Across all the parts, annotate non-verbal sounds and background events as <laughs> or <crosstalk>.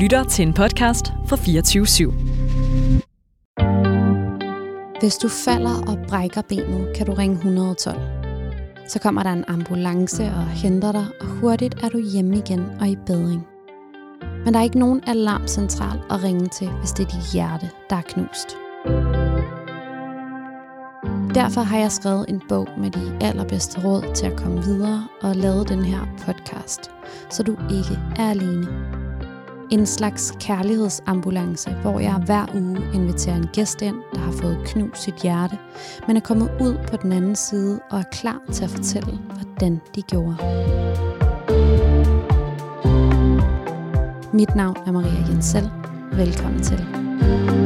lytter til en podcast fra 24 /7. Hvis du falder og brækker benet, kan du ringe 112. Så kommer der en ambulance og henter dig, og hurtigt er du hjemme igen og i bedring. Men der er ikke nogen alarmcentral at ringe til, hvis det er dit hjerte, der er knust. Derfor har jeg skrevet en bog med de allerbedste råd til at komme videre og lavet den her podcast, så du ikke er alene. En slags kærlighedsambulance, hvor jeg hver uge inviterer en gæst ind, der har fået knust sit hjerte, men er kommet ud på den anden side og er klar til at fortælle, hvordan de gjorde. Mit navn er Maria Jensel. Velkommen til. Min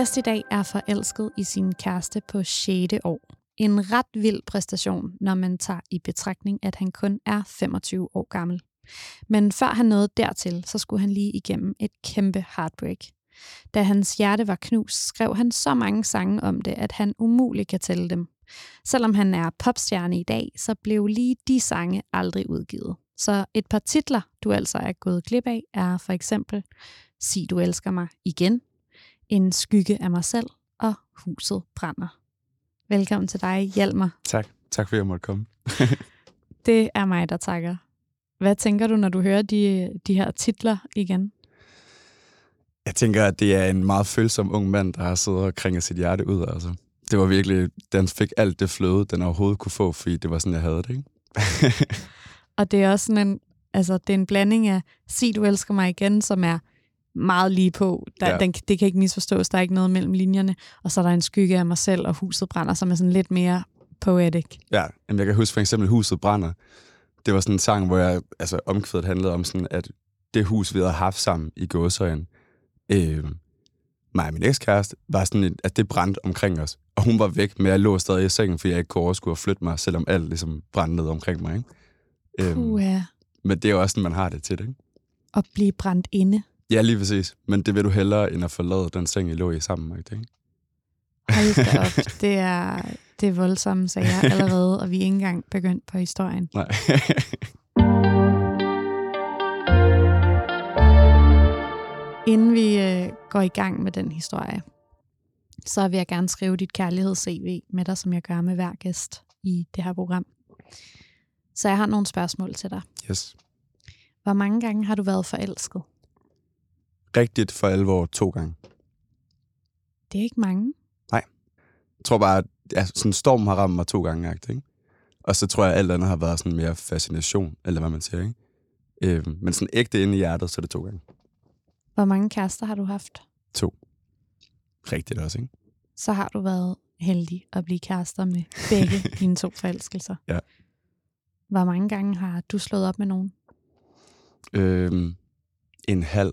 gæst i dag er forelsket i sin kæreste på 6. år. En ret vild præstation, når man tager i betragtning, at han kun er 25 år gammel. Men før han nåede dertil, så skulle han lige igennem et kæmpe heartbreak. Da hans hjerte var knust, skrev han så mange sange om det, at han umuligt kan tælle dem. Selvom han er popstjerne i dag, så blev lige de sange aldrig udgivet. Så et par titler, du altså er gået glip af, er for eksempel Sig du elsker mig igen, en skygge af mig selv og Huset brænder. Velkommen til dig, Hjalmar. Tak. Tak fordi jeg måtte komme. <laughs> Det er mig, der takker. Hvad tænker du, når du hører de, de her titler igen? Jeg tænker, at det er en meget følsom ung mand, der har siddet og kringet sit hjerte ud. Altså. Det var virkelig, den fik alt det fløde, den overhovedet kunne få, fordi det var sådan, jeg havde det. Ikke? <laughs> Og det er også sådan en, altså, det er en blanding af Sig du elsker mig igen, som er meget lige på. Der, ja. Den, det kan ikke misforstås, der er ikke noget mellem linjerne. Og så er der en skygge af mig selv, og huset brænder, som er sådan lidt mere poetic. Ja, jamen, jeg kan huske for eksempel Huset brænder. Det var sådan en sang, hvor jeg, altså, omkvædet handlede om, sådan, at det hus, vi havde haft sammen i gåsøjen, øh, mig og min ekskæreste, var sådan, et- at det brændte omkring os. Og hun var væk, men jeg lå stadig i sengen, fordi jeg ikke kunne overskue at flytte mig, selvom alt ligesom brændte omkring mig. Ikke? Øhm, men det er jo også sådan, man har det til det. Ikke? At blive brændt inde. Ja, lige præcis. Men det vil du hellere, end at forlade den seng, I lå i sammen. Ikke? Hold da op. <laughs> det er, det er voldsomme sager allerede, og vi er ikke engang begyndt på historien. Nej. <laughs> Inden vi øh, går i gang med den historie, så vil jeg gerne skrive dit kærligheds-CV med dig, som jeg gør med hver gæst i det her program. Så jeg har nogle spørgsmål til dig. yes. Hvor mange gange har du været forelsket? Rigtigt for alvor to gange. Det er ikke mange. Jeg tror bare, at ja, sådan storm har ramt mig to gange. Ikke? Og så tror jeg, at alt andet har været sådan mere fascination, eller hvad man siger. Ikke? Øh, men sådan ægte inde i hjertet, så er det to gange. Hvor mange kærester har du haft? To. Rigtigt også, ikke? Så har du været heldig at blive kærester med begge <laughs> dine to forelskelser. Ja. Hvor mange gange har du slået op med nogen? Øh, en halv,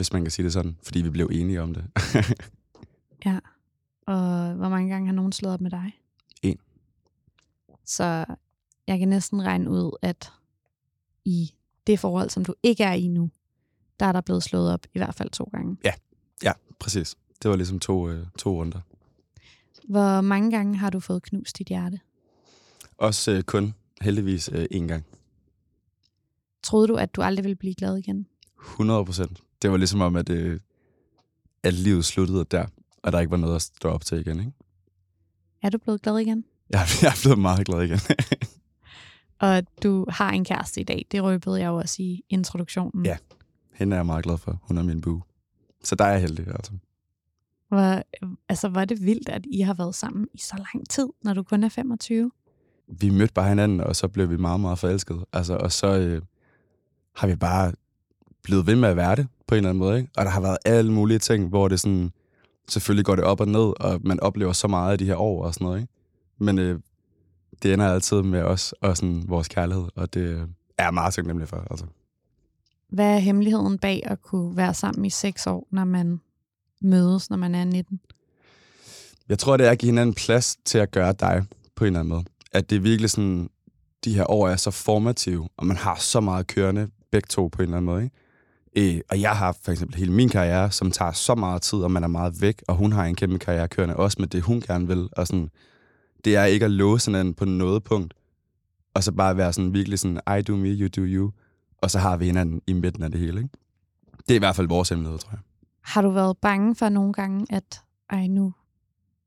hvis man kan sige det sådan, fordi vi blev enige om det. <laughs> Ja. Og hvor mange gange har nogen slået op med dig? En. Så jeg kan næsten regne ud, at i det forhold, som du ikke er i nu, der er der blevet slået op i hvert fald to gange. ja, præcis. Det var ligesom to, øh, to runder. Hvor mange gange har du fået knust dit hjerte? Også øh, kun heldigvis øh, én gang. Troede du, at du aldrig ville blive glad igen? 100 procent. Det var ligesom om, at, øh, at livet sluttede der, og der ikke var noget at stå op til igen. Ikke? Er du blevet glad igen? <laughs> Jeg, jeg er blevet meget glad igen. <laughs> Og du har en kæreste i dag. Det røbede jeg jo også i introduktionen. Ja. Hende er jeg meget glad for. Hun er min boo. Så der er jeg heldig, altså. Hvor, altså, er det vildt, at I har været sammen i så lang tid, når du kun er 25. Vi mødte bare hinanden, og så blev vi meget, meget forelskede. Altså, og så øh, har vi bare blevet ved med at være det, på en eller anden måde. Ikke? Og der har været alle mulige ting, hvor det sådan... Selvfølgelig går det op og ned, og man oplever så meget af de her år og sådan noget. Ikke? Men øh, det ender altid med os og sådan vores kærlighed, og det er jeg meget taknemmelig for. Altså. Hvad er hemmeligheden bag at kunne være sammen i seks år, når man mødes, når man er 19? Jeg tror, det er at give hinanden plads til at gøre dig på en eller anden måde. At det er virkelig sådan, de her år er så formative, og man har så meget kørende begge to på en eller anden måde. Ikke? Øh, og jeg har for eksempel hele min karriere, som tager så meget tid, og man er meget væk, og hun har en kæmpe karriere kørende, også med det, hun gerne vil. Og sådan, det er ikke at låse hinanden på noget punkt, og så bare være sådan virkelig sådan, I do me, you do you, og så har vi hinanden i midten af det hele. Ikke? Det er i hvert fald vores hemmelighed, tror jeg. Har du været bange for nogle gange, at ej, nu,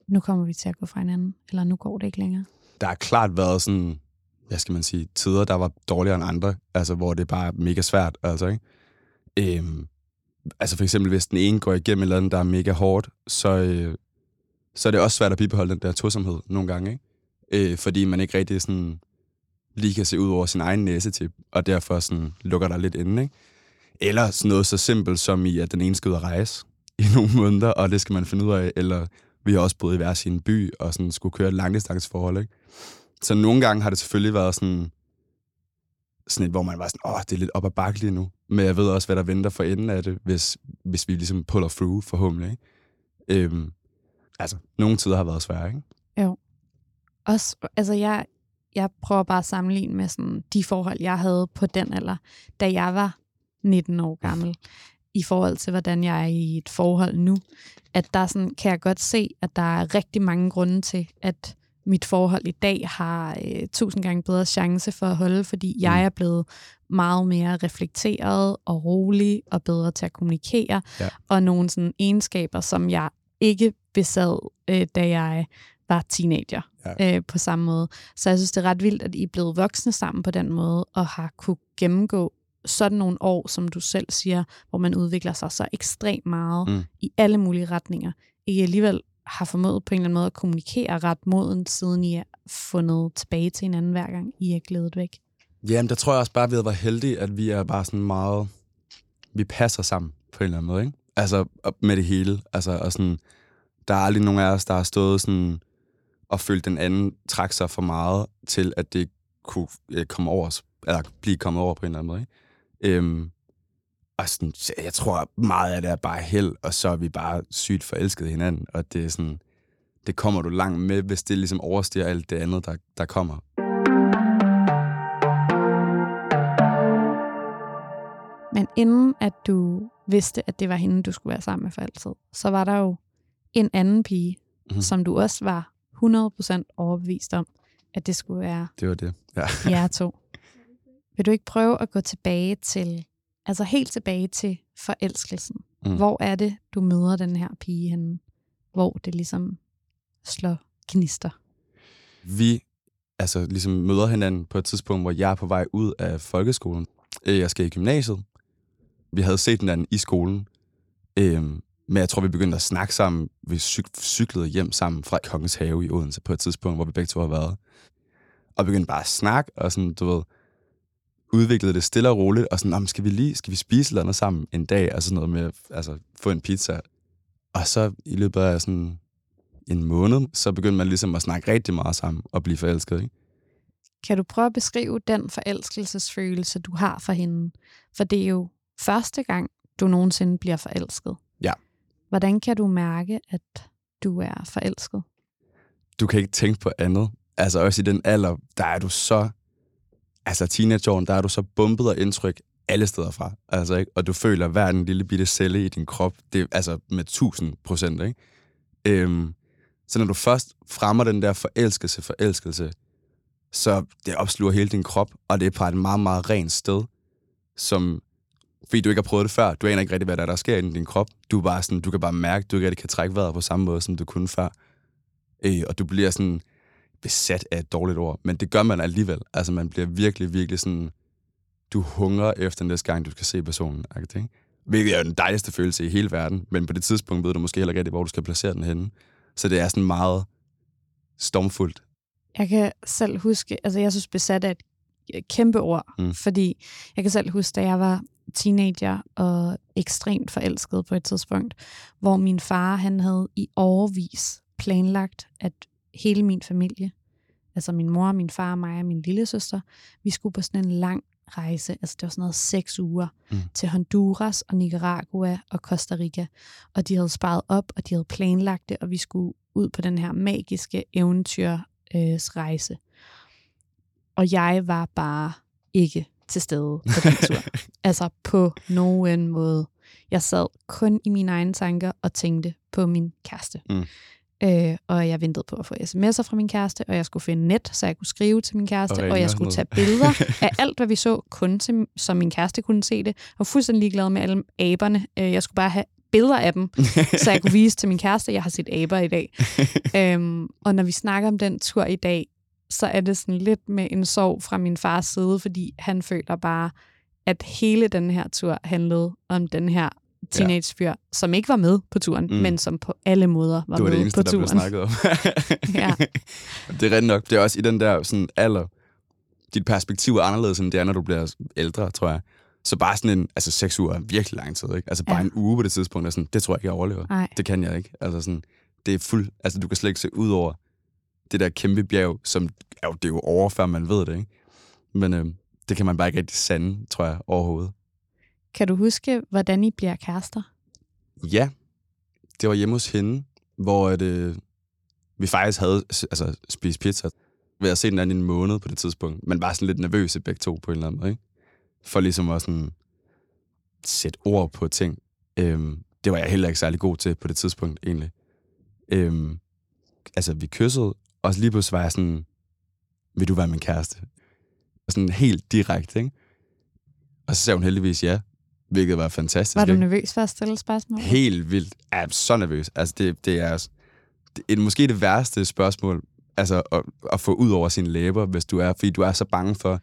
nu kommer vi til at gå fra hinanden, eller nu går det ikke længere? Der har klart været sådan, hvad skal man sige, tider, der var dårligere end andre, altså hvor det bare er mega svært, altså, ikke? Øhm, altså for eksempel, hvis den ene går igennem et eller andet, der er mega hårdt, så, øh, så er det også svært at bibeholde den der tosomhed nogle gange, ikke? Øh, fordi man ikke rigtig sådan lige kan se ud over sin egen næsetip, og derfor sådan lukker der lidt inden, ikke? Eller sådan noget så simpelt som i, at den ene skal ud og rejse <laughs> i nogle måneder, og det skal man finde ud af, eller vi har også boet i hver sin by, og sådan skulle køre et langdistanceforhold, ikke? Så nogle gange har det selvfølgelig været sådan, sådan et, hvor man var sådan, åh, det er lidt op ad bakke lige nu. Men jeg ved også, hvad der venter for enden af det, hvis, hvis vi ligesom puller through forhåbentlig, ikke? Øhm, altså, nogle tider har været svære, ikke? Jo. Også, altså jeg, jeg prøver bare at sammenligne med sådan de forhold, jeg havde på den alder, da jeg var 19 år gammel, i forhold til, hvordan jeg er i et forhold nu. At der sådan, kan jeg godt se, at der er rigtig mange grunde til, at mit forhold i dag har øh, tusind gange bedre chance for at holde, fordi jeg Mm. er blevet meget mere reflekteret og rolig og bedre til at kommunikere, Ja. og nogle sådan egenskaber, som jeg ikke besad, øh, da jeg var teenager Ja. øh, på samme måde. Så jeg synes, det er ret vildt, at I er blevet voksne sammen på den måde, og har kunne gennemgå sådan nogle år, som du selv siger, hvor man udvikler sig så ekstremt meget mm. i alle mulige retninger. I alligevel har formået på en eller anden måde at kommunikere ret moden, siden I er fundet tilbage til hinanden hver gang I er glædet væk. Jamen, der tror jeg også bare, at vi har været heldige, at vi er bare sådan meget... Vi passer sammen på en eller anden måde, ikke? Altså, med det hele. Altså, og sådan, der er aldrig nogen af os, der har stået sådan og følt den anden træk sig for meget til, at det kunne øh, komme over os, eller blive kommet over på en eller anden måde, ikke? Øhm, og sådan, så jeg tror meget af det er bare held, og så er vi bare sygt forelskede hinanden, og det er sådan, det kommer du langt med, hvis det ligesom overstiger alt det andet, der, der kommer. Men inden at du vidste, at det var hende, du skulle være sammen med for altid, så var der jo en anden pige, Mhm. mm. som du også var 100% overbevist om, at det skulle være Det var det, ja. jer to. Vil du ikke prøve at gå tilbage til, altså helt tilbage til forelskelsen? Mm. Hvor er det, du møder den her pige henne? Hvor det ligesom slår gnister? vi altså, ligesom møder hinanden på et tidspunkt, hvor jeg er på vej ud af folkeskolen. Øh, Jeg skal i gymnasiet. Vi havde set hinanden i skolen. Øhm, men jeg tror, vi begyndte at snakke sammen. Vi cyk- cyklede hjem sammen fra Kongens Have i Odense på et tidspunkt, hvor vi begge to har været. Og begyndte bare at snakke, og sådan, du ved, udviklede det stille og roligt, og sådan, "Nå, men skal vi lige, skal vi spise eller andet sammen en dag, altså sådan noget med, altså, få en pizza. Og så i løbet af sådan en måned, så begyndte man ligesom at snakke rigtig meget sammen og blive forelsket, ikke? Kan du prøve at beskrive den forelskelsesfølelse, du har for hende? For det er jo første gang, du nogensinde bliver forelsket. Ja. Hvordan kan du mærke, at du er forelsket? Du kan ikke tænke på andet. Altså også i den alder, der er du så... Altså teenageåren, der er du så bumpet og indtryk alle steder fra. Altså, ikke? Og du føler hver en lille bitte celle i din krop, det altså med 1000 procent, ikke? Øhm, så når du først fremmer den der forelskelse, forelskelse, så det opsluger hele din krop, og det er på et meget, meget rent sted, som, fordi du ikke har prøvet det før, du aner ikke rigtig, hvad der, er, der sker i din krop. Du, er bare sådan, du kan bare mærke, at du ikke rigtig kan trække vejret på samme måde, som du kunne før. Øh, og du bliver sådan besat af et dårligt ord, men det gør man alligevel. Altså man bliver virkelig, virkelig sådan, du hungrer efter næste gang, du skal se personen. Ikke? Hvilket er jo den dejligste følelse i hele verden, men på det tidspunkt ved du måske heller ikke rigtig, hvor du skal placere den henne. Så det er sådan meget stormfuldt. Jeg kan selv huske, altså jeg synes besat er et kæmpe ord, mm. fordi jeg kan selv huske, da jeg var teenager og ekstremt forelsket på et tidspunkt, hvor min far, han havde i overvis planlagt, at hele min familie, altså min mor, min far, mig og min lille søster, vi skulle på sådan en lang rejse, altså det var sådan noget seks uger, Mm. til Honduras og Nicaragua og Costa Rica. Og de havde sparet op, og de havde planlagt det, og vi skulle ud på den her magiske eventyrsrejse. Og jeg var bare ikke til stede på den tur. <laughs> altså på nogen måde. Jeg sad kun i mine egne tanker og tænkte på min kæreste. Mm. Øh, og jeg ventede på at få sms'er fra min kæreste, og jeg skulle finde net, så jeg kunne skrive til min kæreste, Og og, jeg skulle tage billeder af <laughs> alt, hvad vi så, kun til, så min kæreste kunne se det. Jeg var fuldstændig ligeglad med alle aberne. Øh, jeg skulle bare have billeder af dem, så jeg kunne vise til min kæreste, at jeg har set aber i dag. <laughs> øhm, og når vi snakker om den tur i dag, så er det sådan lidt med en sorg fra min fars side, fordi han føler bare, at hele den her tur handlede om den her teenagefyr, ja. som ikke var med på turen, mm. men som på alle måder var, det var med det eneste, på der turen. blev snakket om. <laughs> Ja. <laughs> Det er rigtigt nok. Det er også i den der sådan alder. Dit perspektiv er anderledes, end det er, når du bliver ældre, tror jeg. Så bare sådan en, altså seks uger er virkelig lang tid, ikke? Altså bare Ja. en uge på det tidspunkt, er sådan, det tror jeg ikke, jeg overlever. Nej. Det kan jeg ikke. Altså sådan, det er fuld, altså du kan slet ikke se ud over det der kæmpe bjerg, som er jo, det er jo over, før man ved det, ikke? Men øh, det kan man bare ikke rigtig sande, tror jeg, overhovedet. Kan du huske, hvordan I bliver kærester? Ja, det var hjemme hos hende, hvor at, øh, vi faktisk havde altså, spist pizza. Vi havde set den anden i en måned på det tidspunkt, men var sådan lidt nervøse begge to på en eller anden måde. Ikke? For ligesom at sådan, sætte ord på ting. Øhm, det var jeg heller ikke særlig god til på det tidspunkt, egentlig. Øhm, altså, vi kyssede, og så lige pludselig var jeg sådan, vil du være min kæreste? Og sådan helt direkte, ikke? Og så sagde hun heldigvis ja, hvilket var fantastisk. Var du ikke? nervøs for at stille spørgsmål? Helt vildt. Er så nervøs. Altså, det, det er det er måske det værste spørgsmål, altså at, at få ud over sine læber, hvis du er, fordi du er så bange for,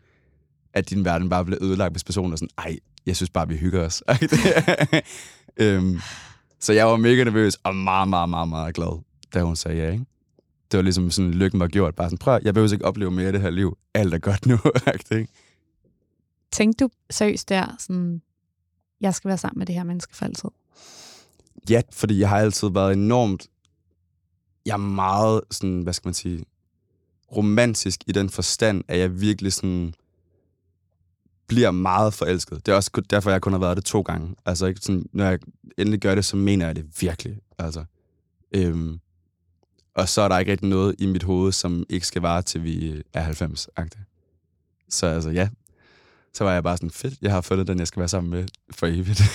at din verden bare bliver ødelagt, hvis personen er sådan, ej, jeg synes bare, vi hygger os. <laughs> øhm, så jeg var mega nervøs og meget, meget, meget, meget glad, da hun sagde ja, ikke? Det var ligesom sådan, lykken var gjort. Bare sådan, prøv, jeg behøver ikke opleve mere af det her liv. Alt er godt nu, <laughs> ikke? Tænkte du seriøst der, sådan, jeg skal være sammen med det her menneske for altid? Ja, fordi jeg har altid været enormt... Jeg er meget, sådan, hvad skal man sige, romantisk i den forstand, at jeg virkelig sådan bliver meget forelsket. Det er også derfor, jeg kun har været det to gange. Altså, ikke sådan, når jeg endelig gør det, så mener jeg det virkelig. Altså, øhm, og så er der ikke rigtig noget i mit hoved, som ikke skal vare til vi er 90 -agtigt. Så altså, ja. Så var jeg bare sådan, fedt, jeg har fundet den, jeg skal være sammen med for evigt. <laughs>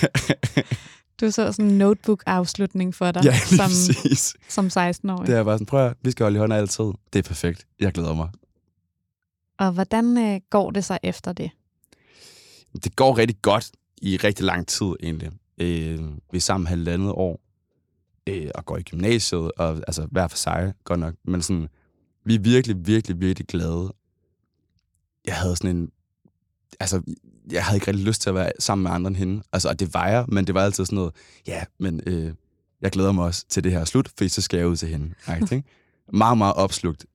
Du så sådan en notebook-afslutning for dig ja, som, præcis. som 16-årig. Det er bare sådan, prøv at, vi skal holde i hånden altid. Det er perfekt. Jeg glæder mig. Og hvordan øh, går det så efter det? Det går rigtig godt i rigtig lang tid, egentlig. Øh, vi er sammen halvandet år øh, og går i gymnasiet, og altså hver for sig, godt nok. Men sådan, vi er virkelig, virkelig, virkelig glade. Jeg havde sådan en... Altså, jeg havde ikke rigtig lyst til at være sammen med andre end hende. Altså, og det var jeg, men det var altid sådan noget, ja, men øh, jeg glæder mig også til det her slut, fordi så skal jeg ud til hende. Ikke? <laughs> meget, meget opslugt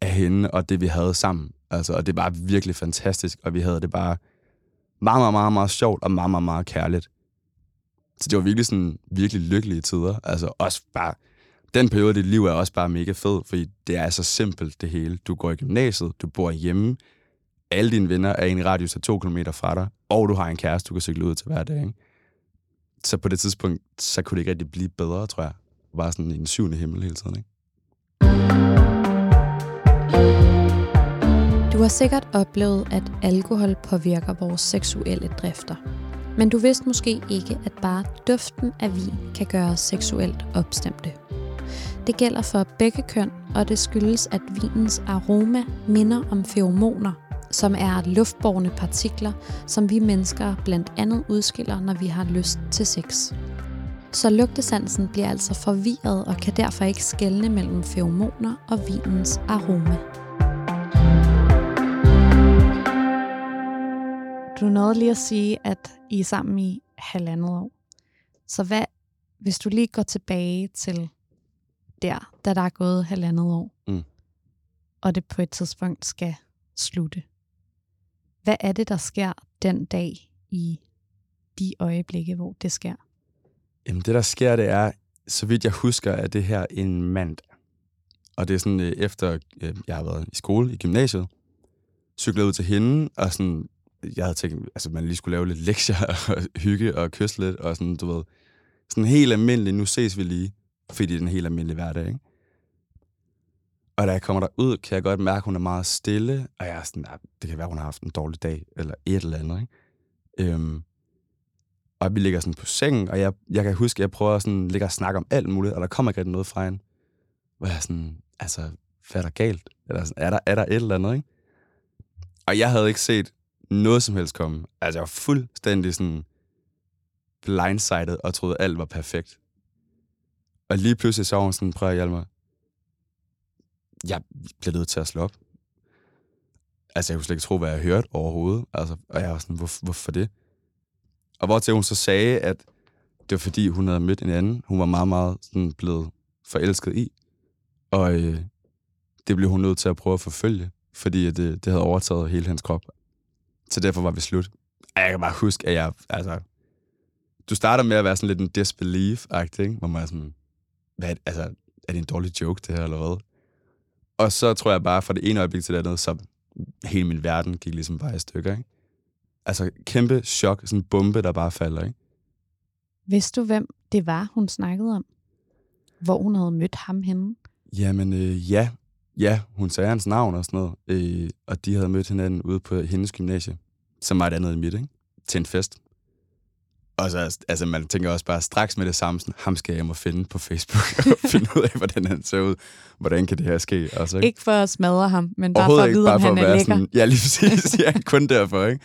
af hende og det, vi havde sammen. Altså, og det var virkelig fantastisk, og vi havde det bare meget, meget, meget, meget sjovt og meget, meget, meget kærligt. Så det var virkelig sådan virkelig lykkelige tider. Altså også bare, den periode i dit liv er også bare mega fed, fordi det er så simpelt det hele. Du går i gymnasiet, du bor hjemme, alle dine venner er i en radius af to kilometer fra dig, og du har en kæreste, du kan cykle ud til hver dag. Ikke? Så på det tidspunkt, så kunne det ikke rigtig blive bedre, tror jeg. Bare sådan i den syvende himmel hele tiden. Ikke? Du har sikkert oplevet, at alkohol påvirker vores seksuelle drifter. Men du vidste måske ikke, at bare duften af vin kan gøre os seksuelt opstemte. Det gælder for begge køn, og det skyldes, at vinens aroma minder om feromoner, som er luftborne partikler, som vi mennesker blandt andet udskiller, når vi har lyst til sex. Så lugtesansen bliver altså forvirret og kan derfor ikke skelne mellem feromoner og vinens aroma. Du nåede lige at sige, at I er sammen i halvandet år. Så hvad, hvis du lige går tilbage til der, da der er gået halvandet år, Mm. og det på et tidspunkt skal slutte. Hvad er det, der sker den dag i de øjeblikke, hvor det sker? Jamen det, der sker, det er, så vidt jeg husker, at det her en mandag. Og det er sådan, øh, efter øh, jeg har været i skole i gymnasiet, cyklede ud til hende, og sådan, jeg havde tænkt, altså man lige skulle lave lidt lektier, <laughs> og hygge og kysse lidt, og sådan, du ved, sådan helt almindelig, nu ses vi lige, fordi det er en helt almindelig hverdag, ikke? Og da jeg kommer derud, kan jeg godt mærke, at hun er meget stille, og jeg er sådan, nah, det kan være, hun har haft en dårlig dag, eller et eller andet, ikke? Øhm, og vi ligger sådan på sengen, og jeg, jeg kan huske, at jeg prøver sådan, ligge og snakke om alt muligt, og der kommer ikke rigtig noget fra hende. Hvor jeg sådan, altså, hvad er der galt? Eller sådan, er, der, er der et eller andet, ikke? Og jeg havde ikke set noget som helst komme. Altså, jeg var fuldstændig sådan blindsided og troede, alt var perfekt. Og lige pludselig så var hun sådan, prøv at hjælpe mig. Jeg bliver nødt til at slå op. Altså, jeg kunne slet ikke tro, hvad jeg hørte overhovedet. Altså, og jeg var sådan, hvor, hvorfor det? Og hvor til hun så sagde, at det var fordi, hun havde mødt en anden. Hun var meget, meget sådan blevet forelsket i. Og øh, det blev hun nødt til at prøve at forfølge, fordi det, det havde overtaget hele hendes krop. Så derfor var vi slut. Og jeg kan bare huske, at jeg, altså, du starter med at være sådan lidt en disbelief-agtig, hvor man er sådan, hvad, altså, er det en dårlig joke, det her, eller hvad? Og så tror jeg bare, fra det ene øjeblik til det andet, så hele min verden gik ligesom bare i stykker, ikke? Altså, kæmpe chok, sådan en bombe, der bare falder, ikke? Vidste du, hvem det var, hun snakkede om? Hvor hun havde mødt ham henne? Jamen, øh, ja. Ja, hun sagde hans navn og sådan noget. Øh, og de havde mødt hinanden ude på hendes gymnasie, som var et andet i mit, ikke? Til en fest. Og så, altså, man tænker også bare straks med det samme, sådan, ham skal jeg og finde på Facebook, <laughs> og finde ud af, hvordan han ser ud. Hvordan kan det her ske? Altså, ikke? ikke for at smadre ham, men bare for at vide, om han er lækker. Sådan, ja, lige præcis. Ja, kun derfor, ikke?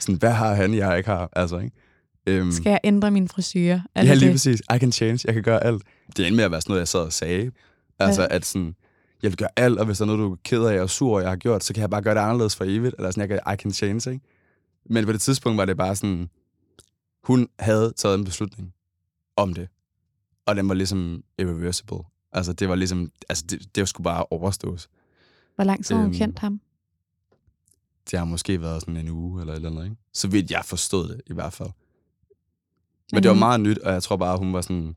Sådan, hvad har han, jeg ikke har? Altså, ikke? Um, skal jeg ændre min frisyr? Er ja, lige det? præcis. I can change. Jeg kan gøre alt. Det endte med at være sådan noget, jeg sad og sagde. Altså, ja. at sådan, jeg vil gøre alt, og hvis der er noget, du er ked af og sur, og jeg har gjort, så kan jeg bare gøre det anderledes for evigt. Eller sådan, jeg kan, I can change, ikke? Men på det tidspunkt var det bare sådan, hun havde taget en beslutning om det. Og den var ligesom irreversible. Altså, det var ligesom, altså, det, det skulle bare overstås. Hvor lang tid har hun øhm, kendt ham? Det har måske været sådan en uge eller et eller andet, ikke? Så vidt jeg forstod det, i hvert fald. Men, Men det var meget nyt, og jeg tror bare, hun var sådan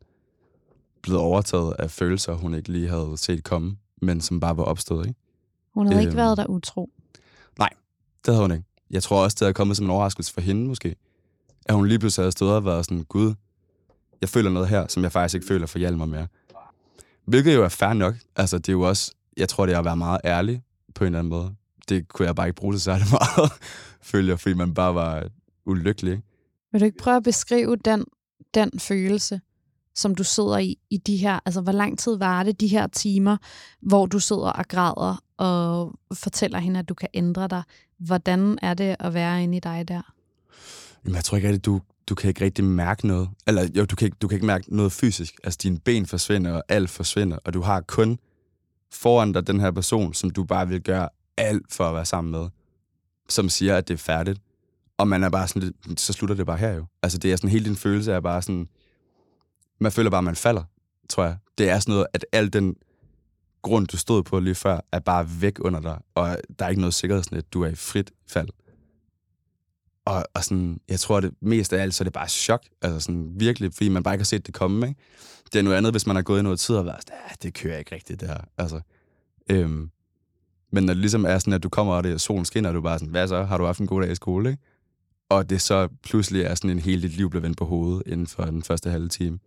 blevet overtaget af følelser, hun ikke lige havde set komme, men som bare var opstået, ikke? Hun havde øhm, ikke været der utro? Nej, det havde hun ikke. Jeg tror også, det havde kommet som en overraskelse for hende, måske at hun lige pludselig havde stået og været sådan, gud, jeg føler noget her, som jeg faktisk ikke føler for Hjalmar mere. Hvilket jo er fair nok. Altså, det er jo også, jeg tror, det er at være meget ærlig på en eller anden måde. Det kunne jeg bare ikke bruge til særlig <laughs> meget, følger, jeg, fordi man bare var ulykkelig. Vil du ikke prøve at beskrive den, den følelse, som du sidder i, i de her, altså hvor lang tid var det, de her timer, hvor du sidder og græder og fortæller hende, at du kan ændre dig. Hvordan er det at være inde i dig der? Jamen, jeg tror ikke at du, du kan ikke rigtig mærke noget. Eller jo, du kan, ikke, du kan ikke mærke noget fysisk. Altså, dine ben forsvinder, og alt forsvinder, og du har kun foran dig den her person, som du bare vil gøre alt for at være sammen med, som siger, at det er færdigt. Og man er bare sådan så slutter det bare her jo. Altså, det er sådan, hele din følelse er bare sådan, man føler bare, at man falder, tror jeg. Det er sådan noget, at al den grund, du stod på lige før, er bare væk under dig, og der er ikke noget sikkerhedsnet. Du er i frit fald. Og, og sådan, jeg tror, det mest af alt, så er det bare chok. Altså sådan virkelig, fordi man bare ikke har set det komme, ikke? Det er noget andet, hvis man har gået i noget tid og været sådan, ah, det kører ikke rigtigt, det her. Altså, øhm, men når det ligesom er sådan, at du kommer, og det solen skinner, og du bare sådan, hvad så? Har du haft en god dag i skole, ikke? Og det så pludselig er sådan en hel dit liv bliver vendt på hovedet inden for den første halve time.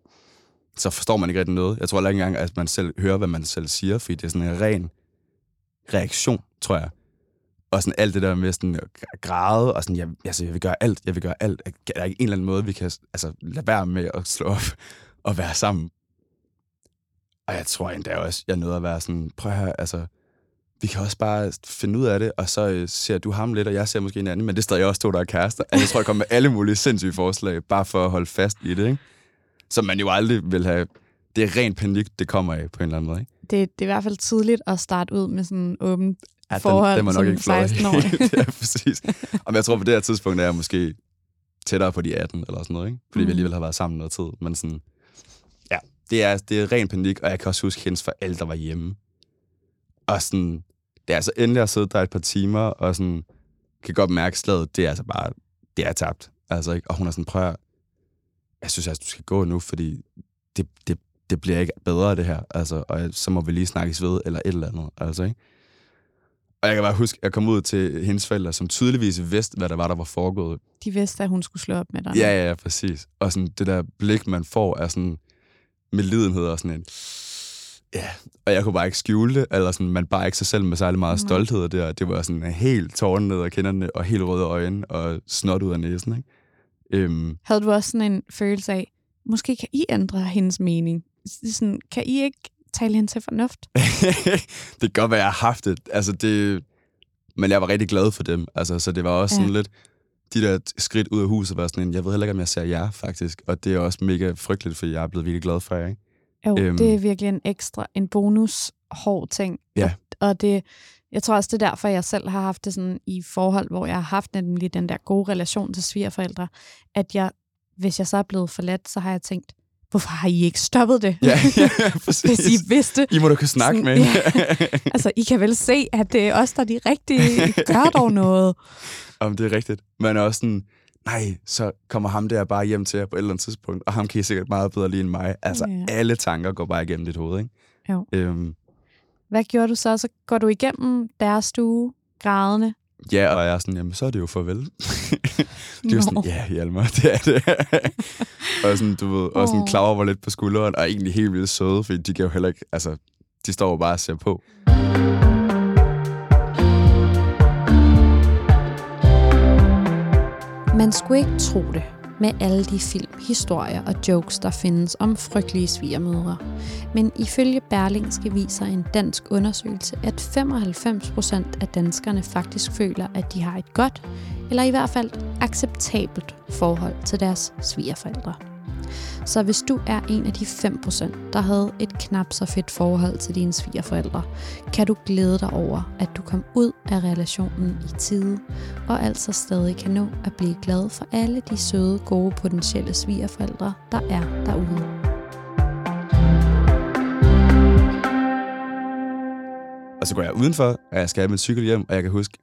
Så forstår man ikke rigtig noget. Jeg tror ikke engang, at man selv hører, hvad man selv siger, fordi det er sådan en ren reaktion, tror jeg og sådan alt det der med sådan at græde, og sådan, jeg, altså, jeg vil gøre alt, jeg vil gøre alt. Er der ikke en eller anden måde, vi kan altså, lade være med at slå op <laughs> og være sammen? Og jeg tror endda også, jeg nåede at være sådan, prøv her, altså, vi kan også bare finde ud af det, og så øh, ser du ham lidt, og jeg ser måske en anden, men det står jeg også to, der er kærester. Altså, jeg tror, jeg kommer med alle mulige sindssyge forslag, bare for at holde fast i det, ikke? Som man jo aldrig vil have... Det er ren panik, det kommer af på en eller anden måde, ikke? Det, det er i hvert fald tidligt at starte ud med sådan åbent ja, forhold den, den var nok ikke 16 <laughs> år. ja, præcis. Og jeg tror, på det her tidspunkt er jeg måske tættere på de 18 eller sådan noget, ikke? Fordi mm. vi alligevel har været sammen noget tid. Men sådan, ja, det er, det er ren panik, og jeg kan også huske, at hendes forældre var hjemme. Og sådan, det er altså endelig at sidde der et par timer, og sådan, kan godt mærke slaget, det er altså bare, det er tabt. Altså, ikke? Og hun er sådan, prøv jeg synes altså, du skal gå nu, fordi det, det, det bliver ikke bedre, det her. Altså, og så må vi lige snakkes ved, eller et eller andet. Altså, ikke? Og jeg kan bare huske, at jeg kom ud til hendes forældre, som tydeligvis vidste, hvad der var, der var foregået. De vidste, at hun skulle slå op med dig. Ja, ja, ja, præcis. Og sådan det der blik, man får, er sådan med lidenhed og sådan en... Ja, og jeg kunne bare ikke skjule det, eller sådan, man bare ikke sig selv med særlig meget mm. stolthed der. Det var sådan helt tårne ned af kinderne, og helt røde øjne, og snot ud af næsen, ikke? Øhm. Havde du også sådan en følelse af, måske kan I ændre hendes mening? Sådan, kan I ikke tale hende til fornuft? <laughs> det kan godt være, jeg har haft det. Altså, det... Men jeg var rigtig glad for dem. Altså, så det var også Ja. sådan lidt... De der skridt ud af huset var sådan en, jeg ved heller ikke, om jeg ser jer, faktisk. Og det er også mega frygteligt, fordi jeg er blevet virkelig glad for jer, ikke? Jo, øhm. Øhm. det er virkelig en ekstra, en bonus hård ting. Ja. Og, og det, jeg tror også, det er derfor, jeg selv har haft det sådan i forhold, hvor jeg har haft nemlig den der gode relation til svigerforældre, at jeg, hvis jeg så er blevet forladt, så har jeg tænkt, hvorfor har I ikke stoppet det? Ja, ja <laughs> hvis præcis. I vidste. I må da kunne snakke Sådan, med ja. <laughs> Altså, I kan vel se, at det er os, der er de rigtige. Gør dog <laughs> noget. Om det er rigtigt. Man er også sådan, nej, så kommer ham der bare hjem til jer på et eller andet tidspunkt, og ham kan I sikkert meget bedre lige end mig. Altså, Ja. alle tanker går bare igennem dit hoved, ikke? Jo. Øhm, Hvad gjorde du så? Så går du igennem deres stue, grædende. ja, og jeg er sådan, jamen, så er det jo farvel. De er jo sådan, ja, Hjalmar, <laughs> det er det. og sådan, du ved, og sådan klaver var lidt på skulderen, og egentlig helt vildt søde, fordi de kan jo heller ikke, altså, de står jo bare og ser på. Man skulle ikke tro det med alle de film, historier og jokes, der findes om frygtelige svigermødre. Men ifølge Berlingske viser en dansk undersøgelse, at 95% af danskerne faktisk føler, at de har et godt, eller i hvert fald acceptabelt forhold til deres svigerforældre. Så hvis du er en af de 5%, der havde et knap så fedt forhold til dine svigerforældre, kan du glæde dig over, at du kom ud af relationen i tide, og altså stadig kan nå at blive glad for alle de søde, gode potentielle svigerforældre, der er derude. Og så går jeg udenfor, og jeg skal have min cykel hjem, og jeg kan huske,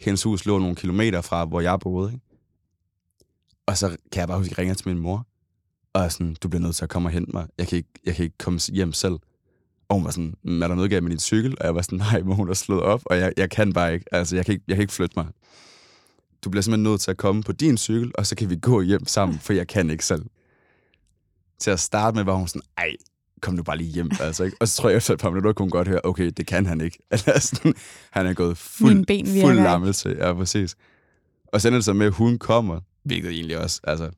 hendes hus lå nogle kilometer fra, hvor jeg boede. Ikke? Og så kan jeg bare huske, at jeg ringer til min mor, og er sådan, du bliver nødt til at komme og hente mig. Jeg kan ikke, jeg kan ikke komme hjem selv. Og hun var sådan, "Mm, er der noget galt med din cykel? Og jeg var sådan, nej, men hun er slået op, og jeg, jeg kan bare ikke. Altså, jeg kan ikke, jeg kan ikke flytte mig. Du bliver simpelthen nødt til at komme på din cykel, og så kan vi gå hjem sammen, for jeg kan ikke selv. Til at starte med var hun sådan, ej, kom nu bare lige hjem. Altså, ikke? Og så tror jeg efter et par minutter, kunne hun godt høre, okay, det kan han ikke. <laughs> Sådan, han er gået fuld, ben fuld lammelse. Ja, præcis. Og så ender det så med, at hun kommer, hvilket egentlig også, altså,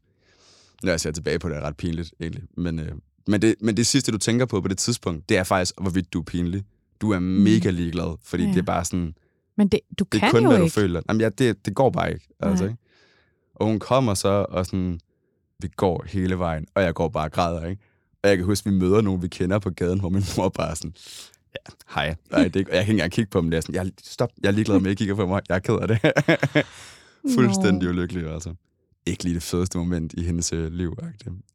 når jeg ser tilbage på det, er ret pinligt, egentlig. Men, øh, men, det, men det sidste, du tænker på på det tidspunkt, det er faktisk, hvorvidt du er pinlig. Du er mega ligeglad, fordi Ja. det er bare sådan, Men det, du det er kan kun, jo hvad du ikke. føler. Jamen, ja, det, det går bare ikke. Altså, Nej. ikke? Og hun kommer så, og sådan, vi går hele vejen, og jeg går bare og græder, ikke? Og jeg kan huske, vi møder nogen, vi kender på gaden, hvor min mor bare sådan, ja, hej. Nej, det er ikke, og jeg kan ikke engang kigge på dem. Det er sådan, jeg, stop, jeg er ligeglad med, at I kigger på mig. Jeg er ked af det. <laughs> Fuldstændig ulykkelig, altså. Ikke lige det fedeste moment i hendes øh, liv.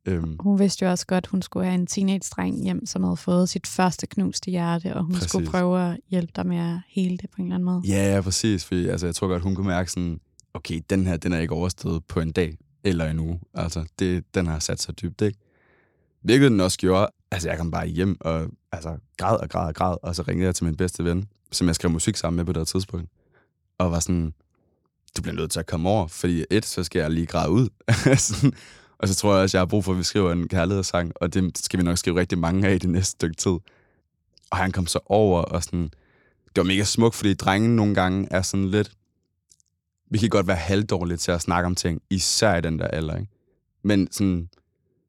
Øhm, Hun vidste jo også godt, at hun skulle have en teenage-dreng hjem, som havde fået sit første knuste hjerte, og hun Præcis. skulle prøve at hjælpe dig med at hele det på en eller anden måde. Ja, ja, præcis. Fordi, altså, jeg tror godt, hun kunne mærke sådan, okay, den her, den er ikke overstået på en dag eller en uge. Altså, det, den har sat sig dybt, ikke? Hvilket den også gjorde, altså jeg kom bare hjem og altså, græd og græd og græd, og så ringede jeg til min bedste ven, som jeg skrev musik sammen med på det tidspunkt, og var sådan, du bliver nødt til at komme over, fordi et, så skal jeg lige græde ud. <laughs> Og så tror jeg også, jeg har brug for, at vi skriver en kærlighedssang, og det skal vi nok skrive rigtig mange af i det næste stykke tid. Og han kom så over, og sådan, det var mega smukt, fordi drengen nogle gange er sådan lidt, vi kan godt være halvdårlige til at snakke om ting, især i den der alder, ikke? Men sådan,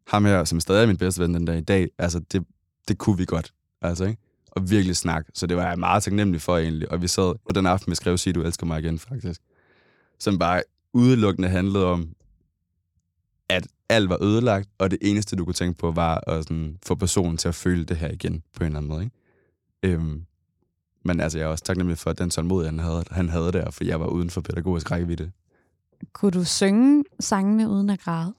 ham her, som stadig er min bedste ven den dag i dag, altså det, det kunne vi godt, altså ikke? Og virkelig snakke, så det var jeg meget taknemmelig for egentlig. Og vi sad på den aften, vi skrev Sig, du elsker mig igen, faktisk. Som bare udelukkende handlede om, at alt var ødelagt, og det eneste, du kunne tænke på, var at sådan, få personen til at føle det her igen, på en eller anden måde, ikke? Øhm, men altså, jeg er også taknemmelig for, den tålmodighed, han havde, han havde der, for jeg var uden for pædagogisk rækkevidde. Kunne du synge sangene uden at græde?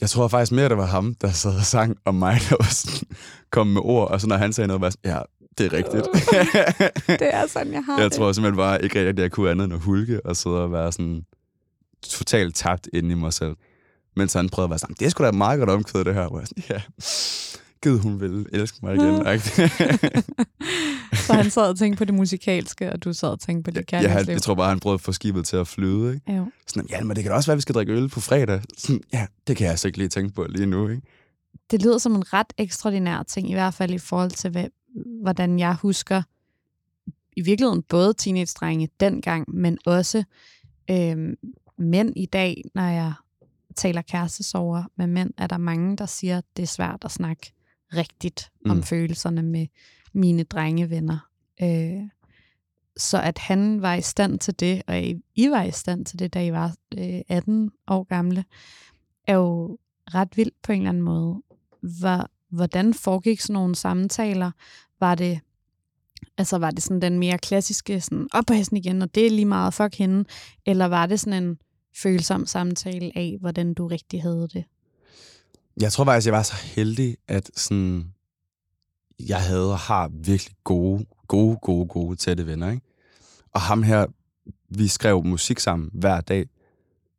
Jeg tror faktisk mere, det var ham, der sad og sang, og mig, der var sådan, kom med ord, og så når han sagde noget, var jeg sådan, ja, det er rigtigt. Det er sådan, jeg har jeg det. tror simpelthen bare ikke rigtigt, at jeg kunne andet end at hulke, og sidde og være sådan totalt tabt inde i mig selv. Mens han prøvede at være sådan, det er sgu da et meget godt omkvæd, det her. Hvor jeg sådan, ja, gid hun vil elske mig igen. <laughs> Så han sad og tænkte på det musikalske, og du sad og tænkte på dit ja, han, kærlighedsliv. jeg tror bare, han prøvede at få skibet til at flyde. Ikke? Jo. Sådan, ja, men det kan da også være, at vi skal drikke øl på fredag. Sådan, ja, det kan jeg altså ikke lige tænke på lige nu. Ikke? Det lyder som en ret ekstraordinær ting, i hvert fald i forhold til, hvad, hvordan jeg husker i virkeligheden både teenage-drenge dengang, men også øhm, mænd i dag, når jeg taler kærestesover med mænd, er der mange, der siger, at det er svært at snakke rigtigt mm. om følelserne med mine drengevenner. Øh, så at han var i stand til det, og I var i stand til det, da I var øh, 18 år gamle, er jo ret vildt på en eller anden måde. Hvor, hvordan foregik sådan nogle samtaler? Var det, altså var det sådan den mere klassiske, sådan op på hesten igen, og det er lige meget, fuck hende, eller var det sådan en følsom samtale af, hvordan du rigtig havde det? Jeg tror faktisk, jeg var så heldig, at sådan, jeg havde og har virkelig gode, gode, gode, gode tætte venner. Ikke? Og ham her, vi skrev musik sammen hver dag.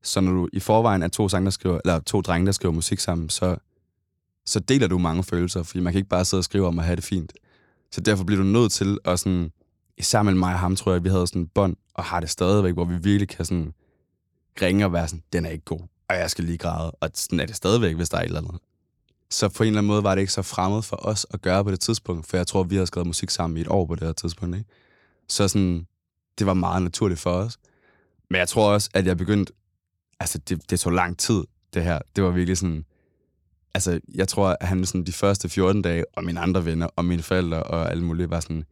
Så når du i forvejen er to, sang, der skriver, eller to drenge, der skriver musik sammen, så, så deler du mange følelser, fordi man kan ikke bare sidde og skrive om at have det fint. Så derfor bliver du nødt til at sådan, især mellem mig og ham, tror jeg, vi havde sådan en bånd, og har det stadigvæk, hvor vi virkelig kan sådan ringe og være sådan, den er ikke god, og jeg skal lige græde, og sådan er det stadigvæk, hvis der er et eller andet. Så på en eller anden måde var det ikke så fremmed for os at gøre på det tidspunkt, for jeg tror, vi har skrevet musik sammen i et år på det her tidspunkt. Ikke? Så sådan, det var meget naturligt for os. Men jeg tror også, at jeg begyndte... Altså, det, det tog lang tid, det her. Det var virkelig sådan... Altså, jeg tror, at han sådan de første 14 dage, og mine andre venner, og mine forældre, og alle mulige, var sådan,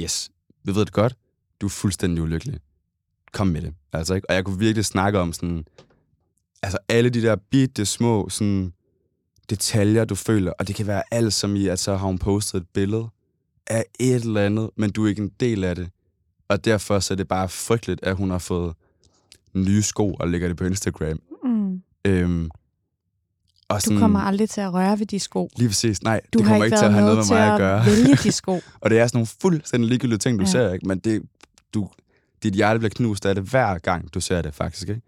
yes, vi ved det godt, du er fuldstændig ulykkelig. Kom med det. Altså, ikke? Og jeg kunne virkelig snakke om sådan... Altså, alle de der bitte små sådan, detaljer, du føler, og det kan være alt som i, at så har hun postet et billede af et eller andet, men du er ikke en del af det. Og derfor så er det bare frygteligt, at hun har fået nye sko og lægger det på Instagram. Mm. Øhm, og sådan, du kommer aldrig til at røre ved de sko. Lige præcis. Nej, du det kommer ikke til at have noget med mig at, at gøre. vælge de <laughs> sko. og det er sådan nogle fuldstændig ligegyldige ting, du ja. ser, ikke? men det, du, dit hjerte bliver knust af det hver gang, du ser det faktisk. Ikke?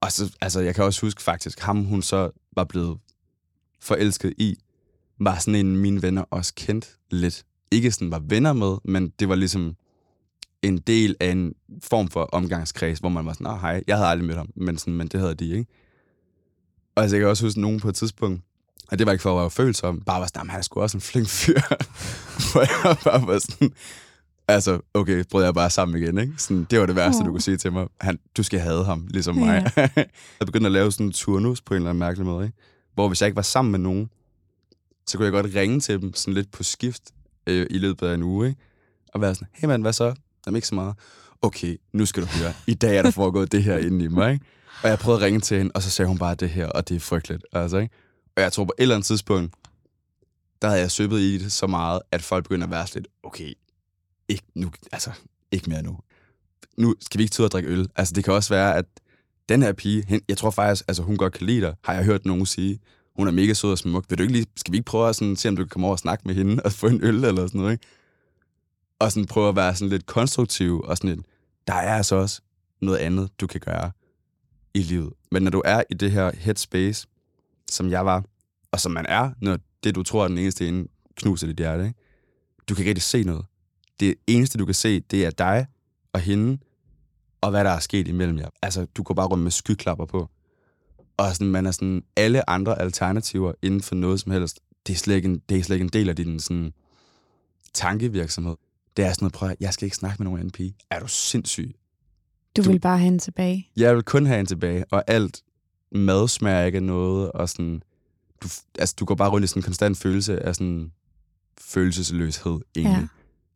Og så, altså, jeg kan også huske faktisk, ham hun så var blevet forelsket i, var sådan en mine venner også kendt lidt. Ikke sådan var venner med, men det var ligesom en del af en form for omgangskreds, hvor man var sådan, oh, hej, jeg havde aldrig mødt ham, men, sådan, men det havde de, ikke? Og altså, jeg kan også huske nogen på et tidspunkt, og det var ikke for at være følsom, bare var sådan, han er sgu også en flink fyr. <laughs> hvor jeg bare var sådan, altså, okay, brød jeg bare sammen igen, ikke? Sådan, det var det værste, oh. du kunne sige til mig. Han, du skal have ham, ligesom mig. Yeah. <laughs> jeg begyndte at lave sådan en turnus på en eller anden mærkelig måde, ikke? Hvor hvis jeg ikke var sammen med nogen, så kunne jeg godt ringe til dem sådan lidt på skift øh, i løbet af en uge, ikke? Og være sådan, hey mand, hvad så? Jamen ikke så meget. Okay, nu skal du høre. I dag er der foregået det her inde i mig, ikke? Og jeg prøvede at ringe til hende, og så sagde hun bare det her, og det er frygteligt. Altså, ikke? Og jeg tror på et eller andet tidspunkt, der havde jeg søbet i det så meget, at folk begynder at være lidt, okay, ikke nu, altså, ikke mere nu. Nu skal vi ikke tage at drikke øl. Altså, det kan også være, at den her pige, hende, jeg tror faktisk, altså hun godt kan lide dig, har jeg hørt nogen sige. Hun er mega sød og smuk. Vil du ikke lige, skal vi ikke prøve at sådan, se, om du kan komme over og snakke med hende og få en øl eller sådan noget, ikke? Og sådan prøve at være sådan lidt konstruktiv og sådan lidt, der er altså også noget andet, du kan gøre i livet. Men når du er i det her headspace, som jeg var, og som man er, når det, du tror er den eneste ene, knuser dit hjerte, ikke? du kan ikke rigtig se noget. Det eneste, du kan se, det er dig og hende, og hvad der er sket imellem jer. Altså, du går bare rundt med skyklapper på. Og sådan, man er sådan, alle andre alternativer inden for noget som helst, det er slet ikke en, det er slet ikke en del af din sådan, tankevirksomhed. Det er sådan noget, prøv at, jeg skal ikke snakke med nogen anden pige. Er du sindssyg? Du, du vil bare have hende tilbage? Jeg vil kun have hende tilbage, og alt mad smager ikke af noget, og sådan, du, altså, du går bare rundt i sådan en konstant følelse af sådan følelsesløshed, egentlig. Ja.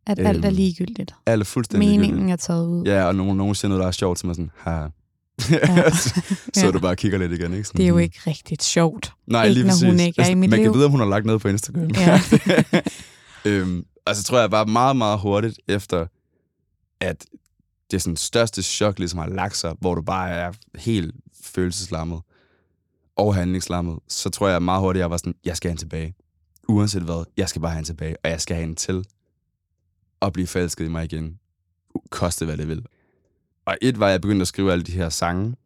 At alt er øhm, ligegyldigt. Alt er fuldstændig Meningen ligegyldigt. er taget ud. Ja, og nogen, nogen siger noget, der er sjovt, som er sådan, ha. Ja. <laughs> så, <laughs> så ja. du bare kigger lidt igen, ikke? Sådan, det er jo ikke rigtigt sjovt. Nej, ikke, lige præcis. Når hun ikke er i mit Man liv. kan vide, om hun har lagt noget på Instagram. Ja. <laughs> øhm, og så tror jeg bare meget, meget hurtigt efter, at det sådan største chok ligesom har lagt sig, hvor du bare er helt følelseslammet og handlingslammet, så tror jeg meget hurtigt, at jeg var sådan, jeg skal have hende tilbage. Uanset hvad, jeg skal bare have hende tilbage, og jeg skal have hende til at blive forelsket i mig igen. Koste hvad det vil. Og et var, at jeg begyndte at skrive alle de her sange.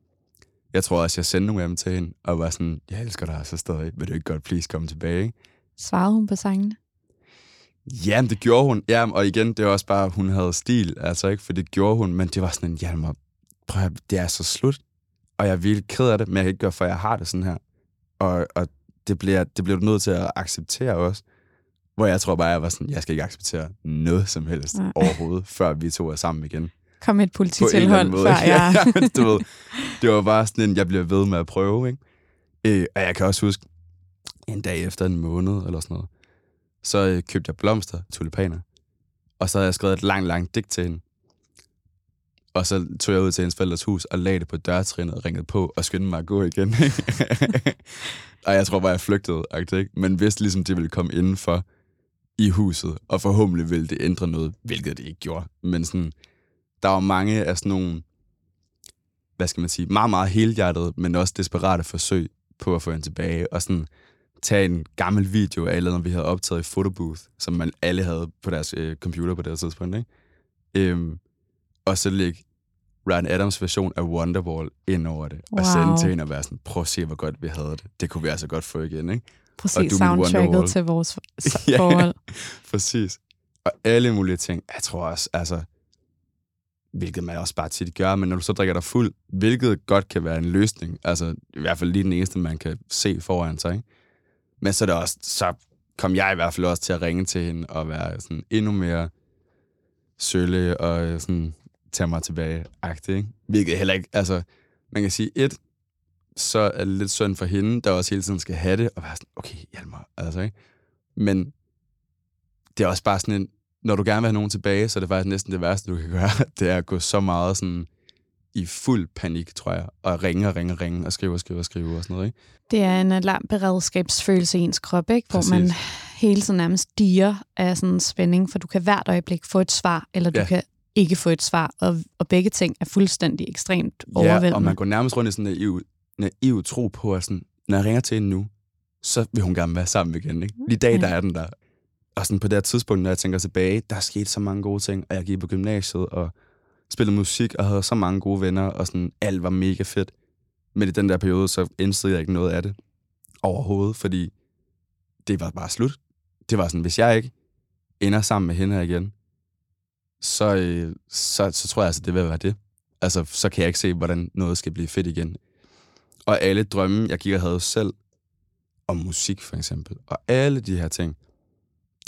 Jeg tror også, jeg sendte nogle af dem til hende, og var sådan, jeg elsker dig så stadig. Vil du ikke godt please komme tilbage? Svarede hun på sangene? Ja, det gjorde hun. Ja, og igen, det var også bare, hun havde stil, altså ikke, for det gjorde hun, men det var sådan en, Hjalmar, prøv at, det er så slut. Og jeg er virkelig ked af det, men jeg kan ikke gøre, for jeg har det sådan her. Og, og det, bliver, det bliver du nødt til at acceptere også. Hvor jeg tror bare, jeg var sådan, jeg skal ikke acceptere noget som helst Nej. overhovedet, før vi to er sammen igen. Kom et polititilhold, før jeg... <laughs> ja, du ved, det var bare sådan en, jeg bliver ved med at prøve, ikke? Øh, og jeg kan også huske, en dag efter en måned eller sådan noget, så øh, købte jeg blomster, tulipaner. Og så havde jeg skrevet et langt, langt digt til hende. Og så tog jeg ud til hendes forældres hus og lagde det på dørtrinnet og ringede på og skyndte mig at gå igen. <laughs> og jeg tror bare, jeg flygtede, ikke? men vidste ligesom, det ville komme indenfor i huset, og forhåbentlig ville det ændre noget, hvilket det ikke gjorde. Men sådan, der var mange af sådan nogle, hvad skal man sige, meget, meget helhjertede, men også desperate forsøg på at få hende tilbage, og sådan tage en gammel video af eller vi havde optaget i photobooth, som man alle havde på deres øh, computer på det tidspunkt, ikke? Øhm, og så lægge Ryan Adams version af Wonderwall ind over det, wow. og sende til hende og være sådan, prøv at se, hvor godt vi havde det. Det kunne vi altså godt få igen, ikke? Præcis, soundtracket til vores <laughs> forhold. ja, præcis. Og alle mulige ting. Jeg tror også, altså, hvilket man også bare tit gør, men når du så drikker dig fuld, hvilket godt kan være en løsning, altså i hvert fald lige den eneste, man kan se foran sig, ikke? Men så er det også, så kom jeg i hvert fald også til at ringe til hende og være sådan endnu mere sølle og sådan tage mig tilbage agtig, ikke? Hvilket heller ikke, altså, man kan sige, et, så er det lidt synd for hende, der også hele tiden skal have det, og være sådan, okay, hjælp mig, altså, ikke? Men det er også bare sådan en, når du gerne vil have nogen tilbage, så er det faktisk næsten det værste, du kan gøre, <laughs> det er at gå så meget sådan i fuld panik, tror jeg, og ringe og ringe og ringe og skrive og skrive og skrive og sådan noget, ikke? Det er en alarmberedskabsfølelse i ens krop, ikke? Hvor Præcis. man hele tiden nærmest diger af sådan en spænding, for du kan hvert øjeblik få et svar, eller du ja. kan ikke få et svar, og, og begge ting er fuldstændig ekstremt overvældende. Ja, og man går nærmest rundt i sådan en naiv, naiv tro på, at sådan, når jeg ringer til hende nu, så vil hun gerne være sammen igen. Ikke? Lige dag, ja. der er den der. Og sådan på det tidspunkt, når jeg tænker tilbage, der er sket så mange gode ting, og jeg gik på gymnasiet og spillede musik og havde så mange gode venner, og sådan alt var mega fedt. Men i den der periode, så indstede jeg ikke noget af det overhovedet, fordi det var bare slut. Det var sådan, hvis jeg ikke ender sammen med hende her igen, så, øh, så, så tror jeg altså, det vil være det. Altså, så kan jeg ikke se, hvordan noget skal blive fedt igen. Og alle drømme, jeg gik og havde selv, om musik for eksempel, og alle de her ting,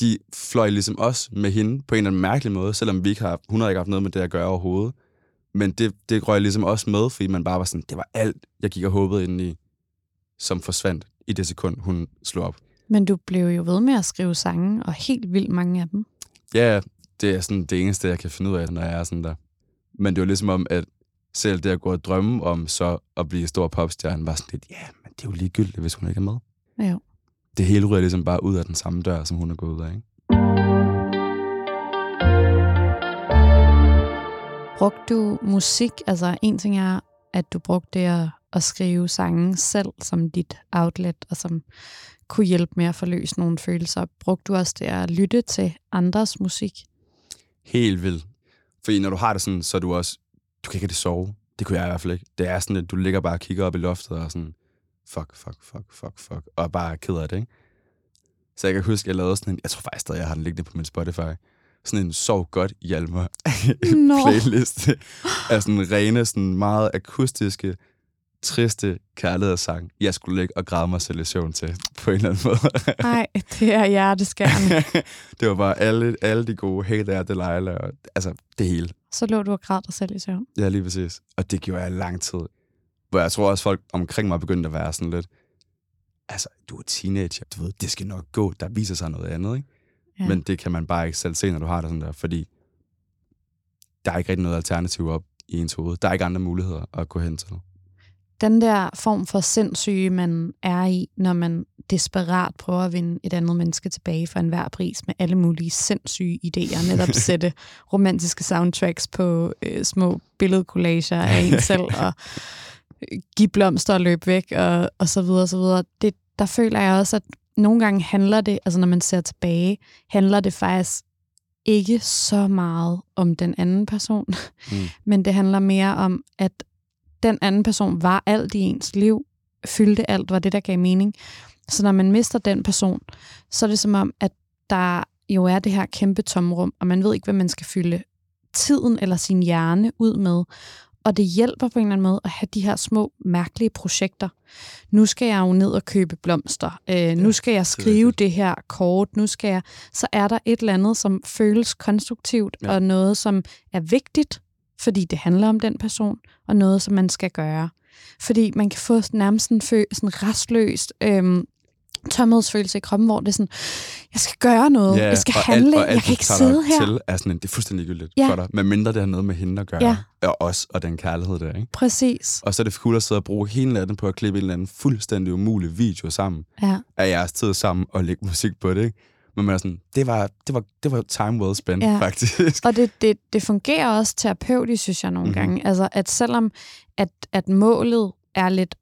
de fløj ligesom også med hende på en eller anden mærkelig måde, selvom vi ikke har, hun har ikke haft noget med det at gøre overhovedet. Men det, det røg ligesom også med, fordi man bare var sådan, det var alt, jeg gik og håbede ind i, som forsvandt i det sekund, hun slog op. Men du blev jo ved med at skrive sange, og helt vildt mange af dem. Ja, det er sådan det eneste, jeg kan finde ud af, når jeg er sådan der. Men det var ligesom om, at selv det at gå og drømme om så at blive stor popstjerne, var sådan lidt, ja, men det er jo ligegyldigt, hvis hun ikke er med. Ja. Det hele ryger ligesom bare ud af den samme dør, som hun er gået ud af, ikke? Brugte du musik? Altså, en ting er, at du brugte det at, at skrive sange selv som dit outlet, og som kunne hjælpe med at forløse nogle følelser. Brugte du også det at lytte til andres musik? Helt vildt. Fordi når du har det sådan, så er du også, du kan ikke det sove. Det kunne jeg i hvert fald ikke. Det er sådan, at du ligger bare og kigger op i loftet og sådan, fuck, fuck, fuck, fuck, fuck, og bare ked af det, ikke? Så jeg kan huske, at jeg lavede sådan en, jeg tror faktisk at jeg har den liggende på min Spotify, sådan en sov godt Hjalmar no. <laughs> playlist af sådan rene, sådan meget akustiske, triste kærlighedssang, jeg skulle ligge og græde mig selv i søvn til, på en eller anden måde. Nej, det er hjerteskærende. <laughs> det var bare alle, alle de gode, Hey There, Delilah, og, altså det hele. Så lå du og græd dig selv i søvn? Ja, lige præcis. Og det gjorde jeg lang tid. Hvor jeg tror også, folk omkring mig begyndte at være sådan lidt, altså, du er teenager, du ved, det skal nok gå, der viser sig noget andet, ikke? Ja. Men det kan man bare ikke selv se, når du har det sådan der, fordi der er ikke rigtig noget alternativ op i ens hoved. Der er ikke andre muligheder at gå hen til den der form for sindssyge, man er i, når man desperat prøver at vinde et andet menneske tilbage for enhver pris med alle mulige sindssyge idéer. Netop <laughs> sætte romantiske soundtracks på øh, små billedcollager af en <laughs> selv, og give blomster og løbe væk, og, og så videre, og så videre. Det, der føler jeg også, at nogle gange handler det, altså når man ser tilbage, handler det faktisk ikke så meget om den anden person, mm. <laughs> men det handler mere om, at den anden person var alt i ens liv, fyldte alt, var det, der gav mening. Så når man mister den person, så er det som om, at der jo er det her kæmpe tomrum, og man ved ikke, hvad man skal fylde tiden eller sin hjerne ud med. Og det hjælper på en eller anden måde at have de her små, mærkelige projekter. Nu skal jeg jo ned og købe blomster. Øh, nu skal jeg skrive det her kort. Nu skal jeg... Så er der et eller andet, som føles konstruktivt, ja. og noget, som er vigtigt, fordi det handler om den person, og noget, som man skal gøre. Fordi man kan få nærmest en fø, sådan restløst øhm, tomhedsfølelse i kroppen, hvor det er sådan, jeg skal gøre noget, Ja, jeg skal og handle, alt, og alt, jeg kan ikke sidde her. Til, er sådan, en- det er fuldstændig ligegyldigt Ja. for dig. Men mindre det har noget med hende at gøre. Ja. Og os og den kærlighed der, ikke? Præcis. Og så er det cool at sidde og bruge hele natten på at klippe en eller anden fuldstændig umulig video sammen Ja. af jeres tid sammen og lægge musik på det, ikke? Men man er sådan, det var, det var, det var time well spent, Ja. faktisk. Og det, det, det fungerer også terapeutisk, synes jeg nogle Mhm. mm-hmm. gange. Altså, at selvom at, at målet er lidt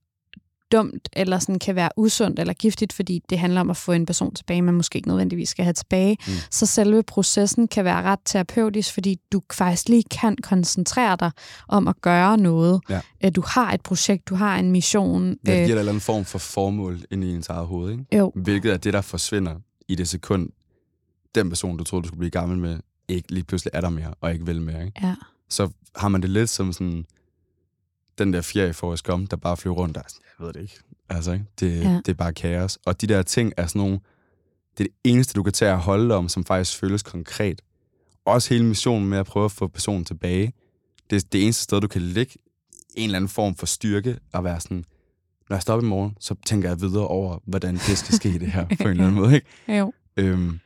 dumt, eller sådan kan være usundt eller giftigt, fordi det handler om at få en person tilbage, man måske ikke nødvendigvis skal have tilbage, Mm. så selve processen kan være ret terapeutisk, fordi du faktisk lige kan koncentrere dig om at gøre noget. Ja. Øh, Du har et projekt, du har en mission. Ja, det giver en eller anden form for formål ind i ens eget hoved, ikke? jo, Hvilket er det, der forsvinder i det sekund, den person, du troede, du skulle blive gammel med, ikke lige pludselig er der mere, og ikke vil mere, ikke? ja. Så har man det lidt som sådan, den der fjer i Forrest Gump, der bare flyver rundt, der er sådan, jeg ved det ikke. Altså, ikke? Det, Ja. det er bare kaos. Og de der ting er sådan nogle, det er det eneste, du kan tage at holde om, som faktisk føles konkret. Også hele missionen med at prøve at få personen tilbage. Det er det eneste sted, du kan lægge en eller anden form for styrke og være sådan, når jeg stopper i morgen, så tænker jeg videre over, hvordan det skal ske det her på en eller anden <laughs> måde. Ikke? Jo. Øhm,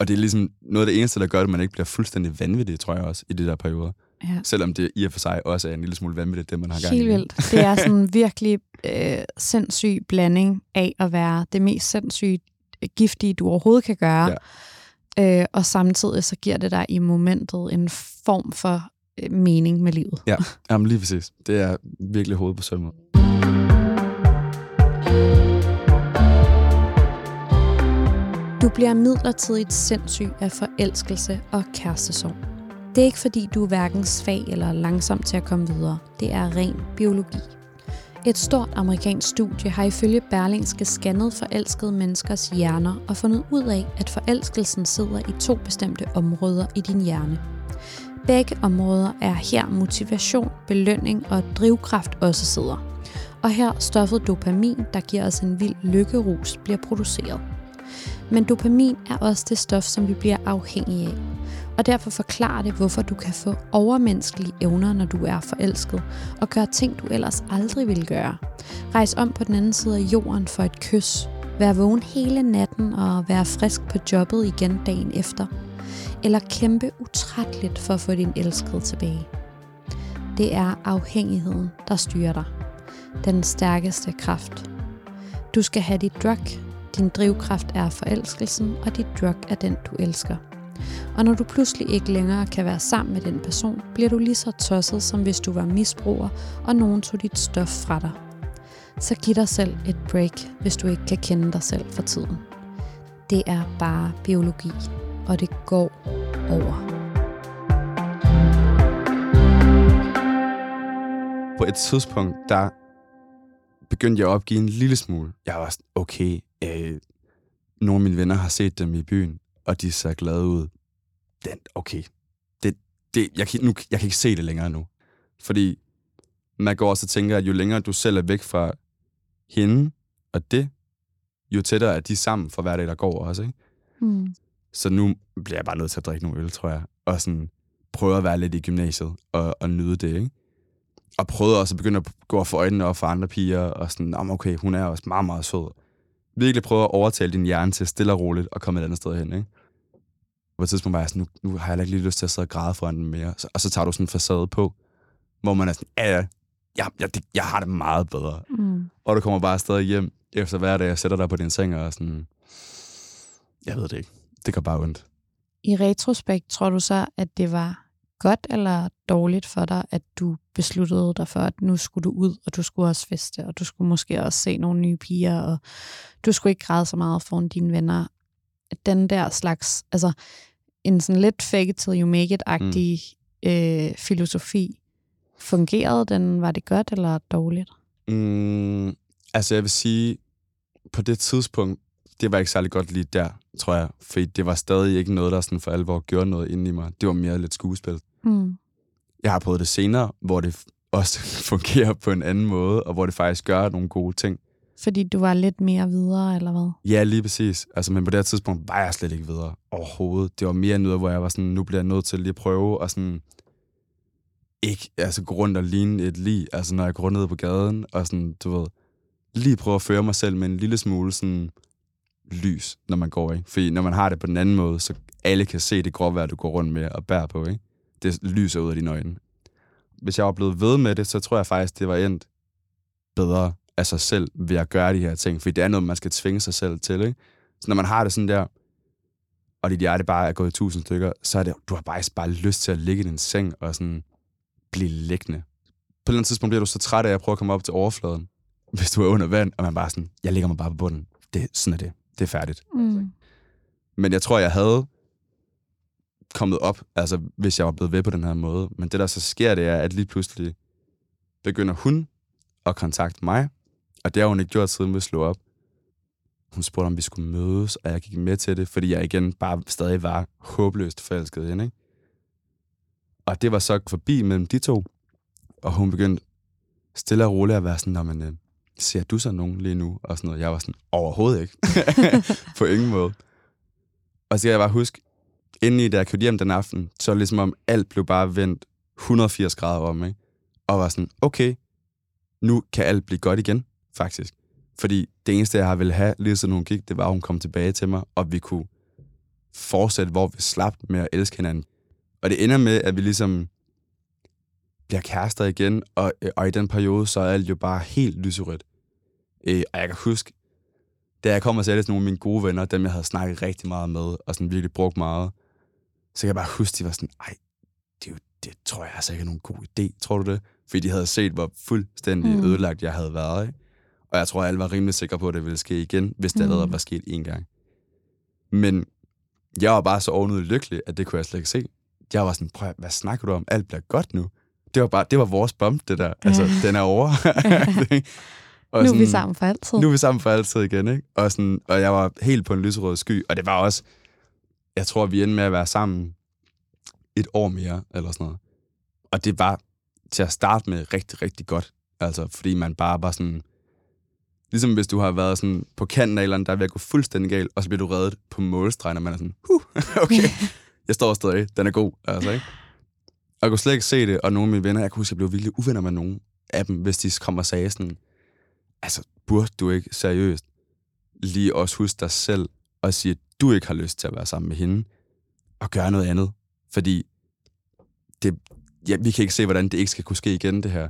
og det er ligesom noget af det eneste, der gør, at man ikke bliver fuldstændig vanvittig, tror jeg også, i de der perioder. Ja. Selvom det i og for sig også er en lille smule vanvittigt, det man har gang i. Helt vildt. Det er sådan en virkelig øh, sindssyg blanding af at være det mest sindssygt giftige, du overhovedet kan gøre. Ja. Øh, og samtidig så giver det dig i momentet en form for øh, mening med livet. Ja, jamen lige præcis. Det er virkelig hovedet på sømmet. Du bliver midlertidigt sindssyg af forelskelse og kærestesorg. Det er ikke fordi, du er hverken svag eller langsom til at komme videre. Det er ren biologi. Et stort amerikansk studie har ifølge Berlingske scannet forelskede menneskers hjerner og fundet ud af, at forelskelsen sidder i to bestemte områder i din hjerne. Begge områder er her motivation, belønning og drivkraft også sidder. Og her stoffet dopamin, der giver os en vild lykkerus, bliver produceret. Men dopamin er også det stof, som vi bliver afhængige af. Og derfor forklarer det, hvorfor du kan få overmenneskelige evner, når du er forelsket, og gøre ting, du ellers aldrig ville gøre. Rejs om på den anden side af jorden for et kys. Vær vågen hele natten og være frisk på jobbet igen dagen efter. Eller kæmpe utrætteligt for at få din elskede tilbage. Det er afhængigheden, der styrer dig. Den stærkeste kraft. Du skal have dit drug, din drivkraft er forelskelsen, og dit drug er den, du elsker. Og når du pludselig ikke længere kan være sammen med den person, bliver du lige så tosset, som hvis du var misbruger, og nogen tog dit stof fra dig. Så giv dig selv et break, hvis du ikke kan kende dig selv for tiden. Det er bare biologi, og det går over. På et tidspunkt, der begyndte jeg at opgive en lille smule. Jeg var sådan, okay, øh, nogle af mine venner har set dem i byen, og de ser glade ud. Den, okay, det, det, jeg, kan, nu, jeg kan ikke se det længere nu. Fordi man går også og tænker, at jo længere du selv er væk fra hende og det, jo tættere er de sammen for hver dag, der går også, ikke? Mm. Så nu bliver jeg bare nødt til at drikke nogle øl, tror jeg. Og sådan prøve at være lidt i gymnasiet og, og nyde det, ikke? Og prøvede også at begynde at gå for øjnene op for andre piger, og sådan, om okay, hun er også meget, meget sød. Virkelig prøve at overtale din hjerne til stille og roligt og komme et andet sted hen, ikke? På et tidspunkt var jeg sådan, nu, nu har jeg ikke lige lyst til at sidde og græde foran den mere. Så, og så tager du sådan en facade på, hvor man er sådan, ja, ja, jeg, jeg, det, jeg har det meget bedre. Mm. Og du kommer bare stadig hjem efter hver dag og sætter dig på din seng og er sådan, jeg ved det ikke. Det går bare ondt. I retrospekt, tror du så, at det var godt eller dårligt for dig, at du besluttede dig for, at nu skulle du ud, og du skulle også feste, og du skulle måske også se nogle nye piger, og du skulle ikke græde så meget foran dine venner. Den der slags, altså en sådan lidt fake it till you make it-agtig mm. øh, filosofi, fungerede den? Var det godt eller dårligt? Mm, altså jeg vil sige, på det tidspunkt, det var ikke særlig godt lige der, tror jeg. Fordi det var stadig ikke noget, der sådan for alvor gjorde noget inde i mig. Det var mere lidt skuespil. Mm. Jeg har prøvet det senere, hvor det også <laughs> fungerer på en anden måde, og hvor det faktisk gør nogle gode ting. Fordi du var lidt mere videre, eller hvad? Ja, lige præcis. Altså, men på det her tidspunkt var jeg slet ikke videre overhovedet. Det var mere noget, hvor jeg var sådan, nu bliver jeg nødt til lige at prøve og sådan ikke altså, gå rundt og ligne et lig, altså når jeg går ned på gaden, og sådan, du ved, lige prøve at føre mig selv med en lille smule sådan lys, når man går, ikke? Fordi når man har det på den anden måde, så alle kan se det gråvejr, du går rundt med og bærer på, ikke? Det lyser ud af dine øjne. Hvis jeg var blevet ved med det, så tror jeg faktisk, det var endt bedre af sig selv ved at gøre de her ting. Fordi det er noget, man skal tvinge sig selv til, ikke? Så når man har det sådan der, og dit hjerte bare er gået i tusind stykker, så er det, du har bare, bare lyst til at ligge i din seng og sådan blive liggende. På et eller andet tidspunkt bliver du så træt af at prøve at komme op til overfladen, hvis du er under vand, og man bare sådan, jeg ligger mig bare på bunden. Det, sådan er det. Det er færdigt. Mm. Men jeg tror, jeg havde kommet op, altså hvis jeg var blevet ved på den her måde. Men det, der så sker, det er, at lige pludselig begynder hun at kontakte mig, og det har hun ikke gjort, siden vi slog op. Hun spurgte, om vi skulle mødes, og jeg gik med til det, fordi jeg igen bare stadig var håbløst forelsket i hende. Ikke? Og det var så forbi mellem de to, og hun begyndte stille og roligt at være sådan, men øh, ser du så nogen lige nu? Og sådan noget. Jeg var sådan, overhovedet ikke. <laughs> På ingen måde. Og så kan jeg bare huske, inden i da jeg kørte hjem den aften, så ligesom om alt blev bare vendt 180 grader om, ikke? Og var sådan, okay, nu kan alt blive godt igen, faktisk. Fordi det eneste, jeg har ville have, lige siden hun gik, det var, at hun kom tilbage til mig, og vi kunne fortsætte, hvor vi slap med at elske hinanden. Og det ender med, at vi ligesom bliver kærester igen, og, og i den periode, så er alt jo bare helt lyserødt. Øh, og jeg kan huske, da jeg kom og sagde til nogle af mine gode venner, dem jeg havde snakket rigtig meget med, og sådan virkelig brugt meget, så kan jeg bare huske, de var sådan, ej, det, jo, det tror jeg altså ikke er nogen god idé, tror du det? Fordi de havde set, hvor fuldstændig mm. ødelagt jeg havde været, ikke? Og jeg tror, at alle var rimelig sikre på, at det ville ske igen, hvis det mm. allerede var sket en gang. Men jeg var bare så ovenud lykkelig, at det kunne jeg slet ikke se. Jeg var sådan, prøv hvad snakker du om? Alt bliver godt nu. Det var bare, det var vores bump, det der. Altså, ja. den er over. <laughs> og nu er vi sammen for altid. Nu er vi sammen for altid igen, ikke? Og, sådan, og jeg var helt på en lyserød sky, og det var også, jeg tror, vi endte med at være sammen et år mere, eller sådan noget. Og det var til at starte med rigtig, rigtig godt. Altså, fordi man bare var sådan... Ligesom hvis du har været sådan på kanten af eller andet, der er ved at gå fuldstændig galt, og så bliver du reddet på målstregen, og man er sådan, huh, <laughs> okay, jeg står stadig, den er god, altså, ikke? Og jeg kunne slet ikke se det, og nogle af mine venner, jeg kunne huske, at jeg blev virkelig uvenner med nogen af dem, hvis de kom og sagde sådan, altså, burde du ikke seriøst lige også huske dig selv og sige, at du ikke har lyst til at være sammen med hende, og gøre noget andet. Fordi det, ja, vi kan ikke se, hvordan det ikke skal kunne ske igen, det her.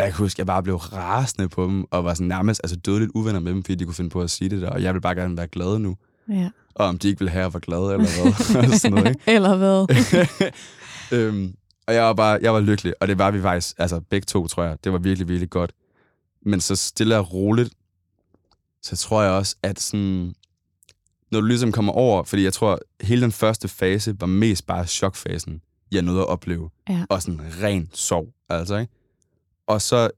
Og jeg kan huske, jeg bare blev rasende på dem, og var sådan nærmest altså dødeligt uvenner med dem, fordi de kunne finde på at sige det der, og jeg vil bare gerne være glad nu. Ja. Og om de ikke ville have at være glade, eller hvad. sådan noget, ikke? <laughs> eller hvad. <laughs> øhm, og jeg var bare, jeg var lykkelig, og det var vi faktisk, altså begge to, tror jeg. Det var virkelig, virkelig godt. Men så stille og roligt, så tror jeg også, at sådan, når du ligesom kommer over, fordi jeg tror, hele den første fase var mest bare chokfasen, jeg nåede at opleve. Ja. Og sådan ren sov, altså, ikke? Og så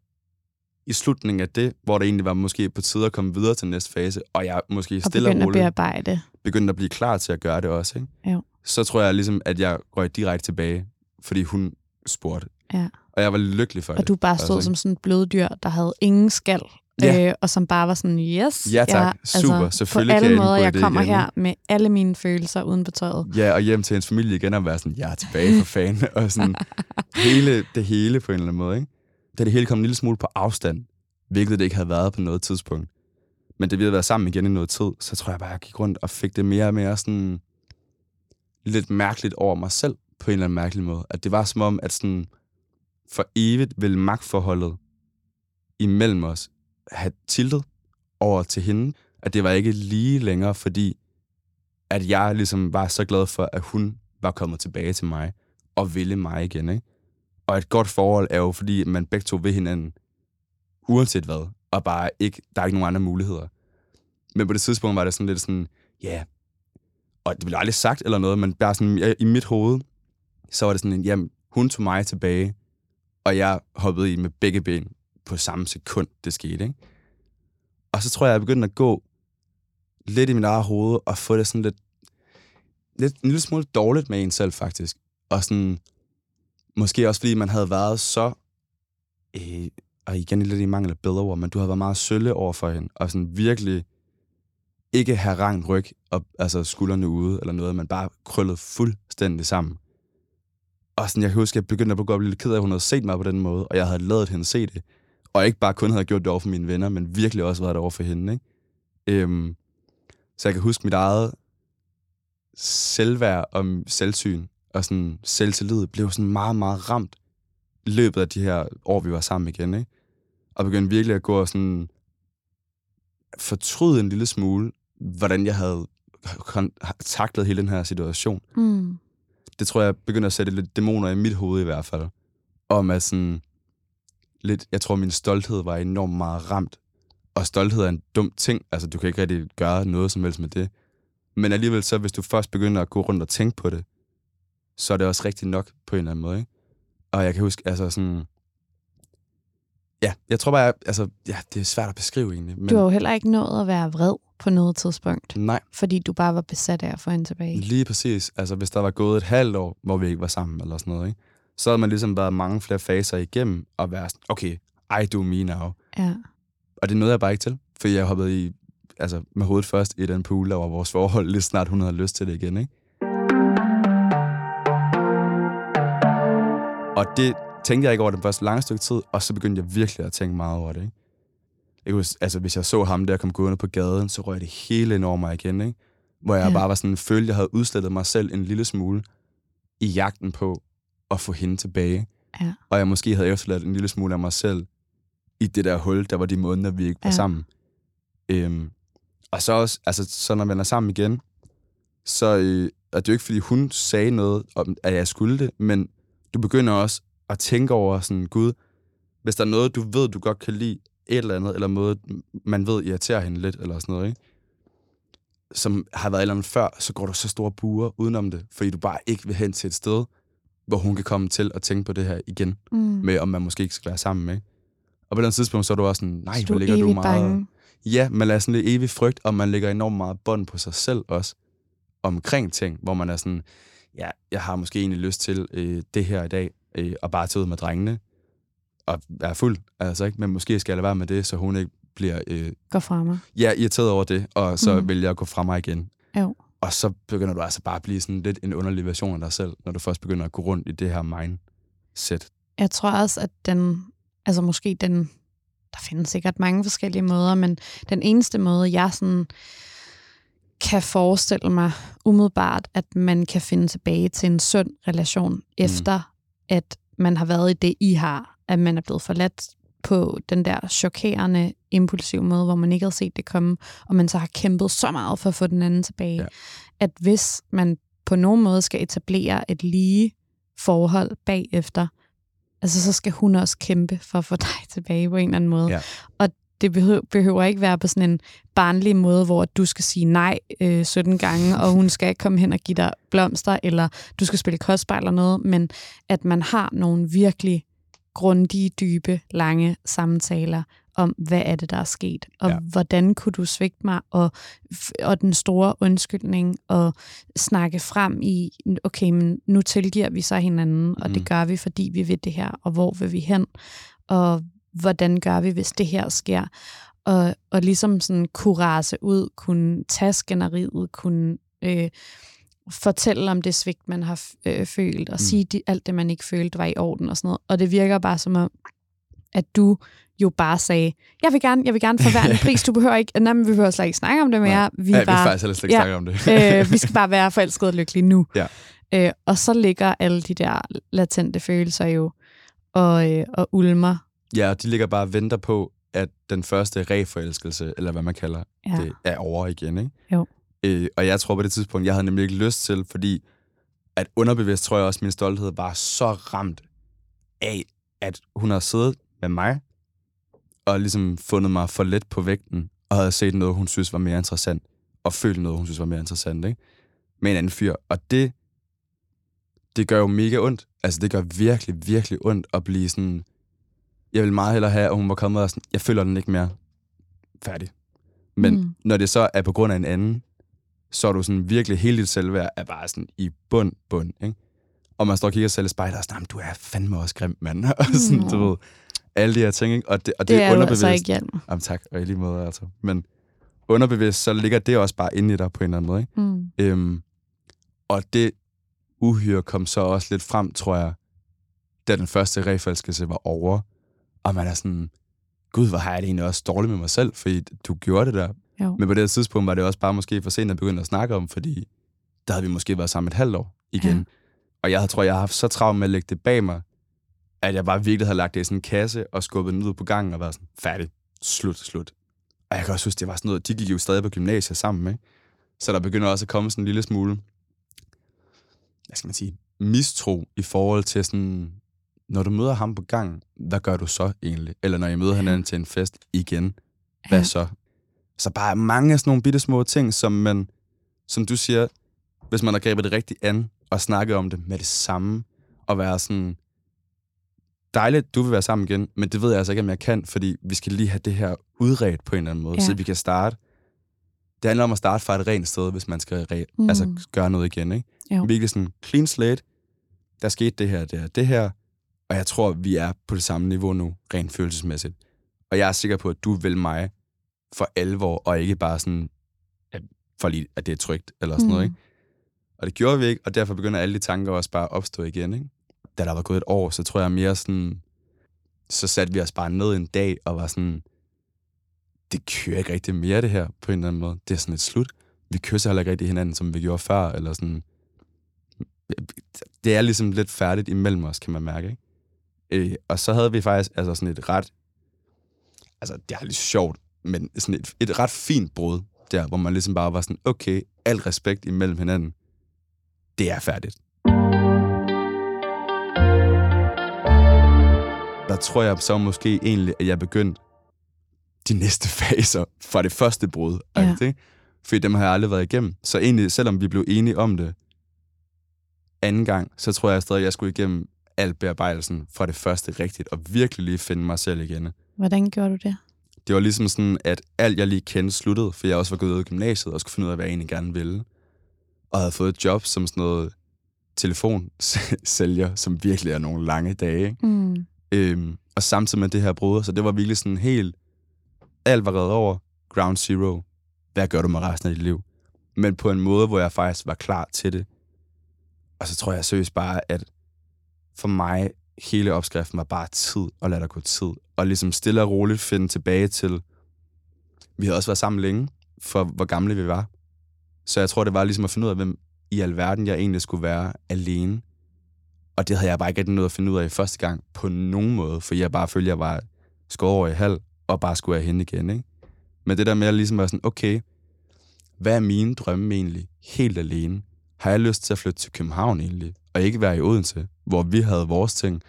i slutningen af det, hvor det egentlig var måske på tide at komme videre til næste fase, og jeg måske stille og, og roligt at bearbejde. begyndte at blive klar til at gøre det også, ikke? Jo. så tror jeg ligesom, at jeg røg direkte tilbage, fordi hun spurgte. Ja. Og jeg var lykkelig for Og det. du bare stod altså, som sådan et bløddyr, der havde ingen skal. Ja. Øh, og som bare var sådan, yes, Ja, tak. jeg, Super. Altså, Selvfølgelig på kan alle jeg måder, jeg kommer igen, her med alle mine følelser uden på tøjet. Ja, og hjem til hendes familie igen og være sådan, jeg er tilbage for fanden. <laughs> og sådan <laughs> hele, det hele på en eller anden måde, ikke? Da det hele kom en lille smule på afstand, hvilket det ikke havde været på noget tidspunkt. Men det vi havde været sammen igen i noget tid, så tror jeg bare, jeg gik rundt og fik det mere og mere sådan lidt mærkeligt over mig selv på en eller anden mærkelig måde. At det var som om, at sådan for evigt ville magtforholdet imellem os have tiltet over til hende, at det var ikke lige længere, fordi at jeg ligesom var så glad for, at hun var kommet tilbage til mig og ville mig igen. Ikke? Og et godt forhold er jo, fordi man begge to ved hinanden, uanset hvad, og bare ikke, der er ikke nogen andre muligheder. Men på det tidspunkt var det sådan lidt sådan, ja, yeah. og det blev aldrig sagt eller noget, men bare sådan, jeg, i mit hoved, så var det sådan, jamen, hun tog mig tilbage, og jeg hoppede i med begge ben på samme sekund, det skete, ikke? Og så tror jeg, jeg begyndte at gå lidt i mit eget hoved, og få det sådan lidt, lidt en lille smule dårligt med en selv, faktisk. Og sådan, måske også fordi man havde været så, øh, og igen lidt i mangel af bedre ord, men du havde været meget sølle over for hende, og sådan virkelig ikke have rangt ryg, og, altså skuldrene ude, eller noget, man bare krøllede fuldstændig sammen. Og sådan, jeg kan huske, jeg begyndte at blive lidt ked af, at hun havde set mig på den måde, og jeg havde lavet hende se det. Og ikke bare kun havde gjort det over for mine venner, men virkelig også været det over for hende. Ikke? Øhm, Så jeg kan huske mit eget selvværd og selvsyn og sådan selvtillid blev sådan meget, meget ramt i løbet af de her år, vi var sammen igen, ikke? Og begyndte virkelig at gå og sådan fortryde en lille smule, hvordan jeg havde taklet hele den her situation. Mm. Det tror jeg begynder at sætte lidt dæmoner i mit hoved i hvert fald. Om at sådan lidt, jeg tror min stolthed var enormt meget ramt. Og stolthed er en dum ting. Altså, du kan ikke rigtig gøre noget som helst med det. Men alligevel så, hvis du først begynder at gå rundt og tænke på det, så er det også rigtigt nok på en eller anden måde, ikke? Og jeg kan huske, altså sådan... Ja, jeg tror bare, altså, ja, det er svært at beskrive egentlig. Men Du har jo heller ikke nået at være vred på noget tidspunkt, Nej, fordi du bare var besat af at få hende tilbage. lige præcis. Altså, hvis der var gået et halvt år, hvor vi ikke var sammen eller sådan noget, ikke? så havde man ligesom været mange flere faser igennem og være sådan, okay, I do me now. Ja. Og det nåede jeg bare ikke til, for jeg hoppede i, altså, med hovedet først i den pool, der var vores forhold, lige snart hun havde lyst til det igen. Ikke? Og det tænkte jeg ikke over den første lange stykke tid, og så begyndte jeg virkelig at tænke meget over det. Ikke? Jeg kunne, altså, hvis jeg så ham der komme gående på gaden, så røg det hele ind over mig igen. Ikke? Hvor jeg Ja. bare var sådan, følte, jeg havde udslettet mig selv en lille smule i jagten på at få hende tilbage. Ja. Og jeg måske havde efterladt en lille smule af mig selv i det der hul, der var de måneder, vi ikke var Ja. sammen. Øhm, og så også, altså, så når man er sammen igen, så øh, er det jo ikke, fordi hun sagde noget om, at jeg skulle det, men du begynder også at tænke over sådan, gud, hvis der er noget, du ved, du godt kan lide, et eller andet, eller noget, man ved irriterer hende lidt, eller sådan noget, ikke? som har været et eller andet før, så går du så store buer udenom det, fordi du bare ikke vil hen til et sted, hvor hun kan komme til at tænke på det her igen, Mm. med om man måske ikke skal være sammen med. Og på den tidspunkt, så er du også sådan, nej, Så hvor er ligger du meget... bange. Ja, man lader sådan lidt evig frygt, og man lægger enormt meget bånd på sig selv også, omkring ting, hvor man er sådan, ja, jeg har måske egentlig lyst til øh, det her i dag, øh, og bare tage ud med drengene, og være fuld, altså ikke, men måske skal jeg lade være med det, så hun ikke bliver øh, Gå fra mig. ja, irriteret over det, og så mm. vælger jeg at gå fra mig igen. Jo. Og så begynder du altså bare at blive sådan lidt en underlig version af dig selv, når du først begynder at gå rundt i det her mindset. Jeg tror også, at den, altså måske den, der findes sikkert mange forskellige måder, men den eneste måde, jeg sådan kan forestille mig umiddelbart, at man kan finde tilbage til en sund relation, efter at man har været i det, I har, at man er blevet forladt på den der chokerende, impulsive måde, hvor man ikke havde set det komme, og man så har kæmpet så meget for at få den anden tilbage, ja. at hvis man på nogen måde skal etablere et lige forhold bagefter, altså så skal hun også kæmpe for at få dig <laughs> tilbage på en eller anden måde. Ja. Og det behøver, ikke være på sådan en barnlig måde, hvor du skal sige nej øh, 17 gange, og hun skal ikke komme hen og give dig blomster, eller du skal spille kostspejl eller noget, men at man har nogle virkelig grundige, dybe, lange samtaler om, hvad er det, der er sket, og ja. Hvordan kunne du svigte mig, og, og den store undskyldning, og snakke frem i, okay, men nu tilgiver vi så hinanden, og det Mhm. gør vi, fordi vi vil det her, og hvor vil vi hen, og hvordan gør vi, hvis det her sker, og, og ligesom sådan kunne rase ud, kunne tage skænderiet, kunne øh, fortælle om det svigt, man har øh, følt, og mm. Sige de, alt det, man ikke følte, var i orden og sådan noget. Og det virker bare som om, at du jo bare sagde, jeg vil gerne, jeg vil gerne for hver en pris, du behøver ikke, nej, vi behøver slet ikke snakke om det mere. Vi, ja, vi bare, faktisk heller slet ikke ja, snakke om det. øh, vi skal bare være forelskede og lykkelige nu. Ja. Øh, og så ligger alle de der latente følelser jo og, øh, og ulmer. Ja, de ligger bare og venter på, at den første reforelskelse, eller hvad man kalder Ja. det, er over igen. Ikke? Jo. Øh, og jeg tror på det tidspunkt, jeg havde nemlig ikke lyst til, fordi at underbevidst tror jeg også, at min stolthed var så ramt af, at hun har siddet med mig, og ligesom fundet mig for let på vægten, og havde set noget, hun synes var mere interessant, og følt noget, hun synes var mere interessant, ikke? Med en anden fyr. Og det, det gør jo mega ondt. Altså, det gør virkelig, virkelig ondt at blive sådan... Jeg vil meget hellere have, at hun var kommet og sådan, jeg føler den ikke mere. Færdig. Men Mm. mm. når det så er på grund af en anden, så er du sådan virkelig, hele dit selvværd er bare sådan i bund, bund, ikke? Og man står og kigger selv i spejlet og sådan, "Jamen, du er fandme også grim, mand. <laughs> og sådan, du Nå. ved, alle de her ting, ikke? Og det, og Det, det er jo underbevidst. altså ikke. Jamen tak, og i lige måde, altså. Men underbevidst, så ligger det også bare inde i dig på en eller anden måde, ikke? Mm. Øhm, og det uhyre kom så også lidt frem, tror jeg, da den første reforelskelse var over. Og man er sådan, gud, hvor har jeg det egentlig også dårligt med mig selv, fordi du gjorde det der. Jo. Men på det tidspunkt var det også bare måske for sent at begynde at snakke om, fordi der havde vi måske været sammen et halvt år igen. Ja. Og jeg tror, jeg har haft så travlt med at lægge det bag mig, at jeg bare virkelig havde lagt det i sådan en kasse og skubbet den ud på gangen og været sådan, færdig, slut, slut. Og jeg kan også huske, det var sådan noget, de gik jo stadig på gymnasiet sammen, ikke? Så der begynder også at komme sådan en lille smule, hvad skal man sige, mistro i forhold til sådan, når du møder ham på gang, hvad gør du så egentlig? Eller når I møder hinanden til en fest igen, hvad så? Så bare mange af sådan nogle bitte små ting, som man, som du siger, hvis man har grebet det rigtigt an, og snakket om det med det samme, og være sådan, dejligt, du vil være sammen igen, men det ved jeg altså ikke, om jeg kan, fordi vi skal lige have det her udredt på en eller anden måde, Ja. så vi kan starte. Det handler om at starte fra et rent sted, hvis man skal re- Mm. mm. altså, gøre noget igen. Ikke? Jo. Virkelig sådan clean slate. Der skete det her, det her, det her. Og jeg tror, vi er på det samme niveau nu, rent følelsesmæssigt. Og jeg er sikker på, at du vil mig for alvor, og ikke bare sådan, for lige, at det er trygt, eller sådan mm. noget. Ikke? Og det gjorde vi ikke, og derfor begynder alle de tanker også bare at opstå igen. Ikke? Da der var gået et år, så tror jeg mere sådan, så satte vi os bare ned en dag og var sådan, det kører ikke rigtig mere det her på en eller anden måde. Det er sådan et slut. Vi kysser heller ikke rigtig hinanden, som vi gjorde før, eller sådan. Det er ligesom lidt færdigt imellem os, kan man mærke, ikke? Øh, og så havde vi faktisk altså sådan et ret, altså det er lidt sjovt, men sådan et, et ret fint brud der, hvor man ligesom bare var sådan, okay, al respekt imellem hinanden, det er færdigt. Der tror jeg så måske egentlig, at jeg begyndte de næste <laughs> faser fra det første brud. Ja. Ja. Fordi dem har jeg aldrig været igennem. Så egentlig, selvom vi blev enige om det anden gang, så tror jeg stadig, at jeg skulle igennem al bearbejdelsen fra det første rigtigt, og virkelig lige finde mig selv igen. Hvordan gjorde du det? Det var ligesom sådan, at alt jeg lige kendte sluttede, for jeg også var gået ud af gymnasiet og skulle finde ud af, hvad jeg egentlig gerne ville. Og havde fået et job som sådan noget telefonsælger, som virkelig er nogle lange dage. Ikke? Mm. Øhm, og samtidig med det her brud, så det var virkelig sådan helt, alt var reddet over, ground zero. Hvad gør du med resten af dit liv? Men på en måde, hvor jeg faktisk var klar til det. Og så tror jeg seriøst bare, at for mig, hele opskriften var bare tid, og lade der gå tid. Og ligesom stille og roligt finde tilbage til, vi havde også været sammen længe, for hvor gamle vi var. Så jeg tror, det var ligesom at finde ud af, hvem i alverden jeg egentlig skulle være alene. Og det havde jeg bare ikke rigtig noget at finde ud af første gang på nogen måde, for jeg bare følte, at jeg var skåret over i halv, og bare skulle have hende igen. Ikke? Men det der med at ligesom være sådan, okay, hvad er mine drømme egentlig helt alene? Har jeg lyst til at flytte til København egentlig, og ikke være i Odense, hvor vi havde vores ting?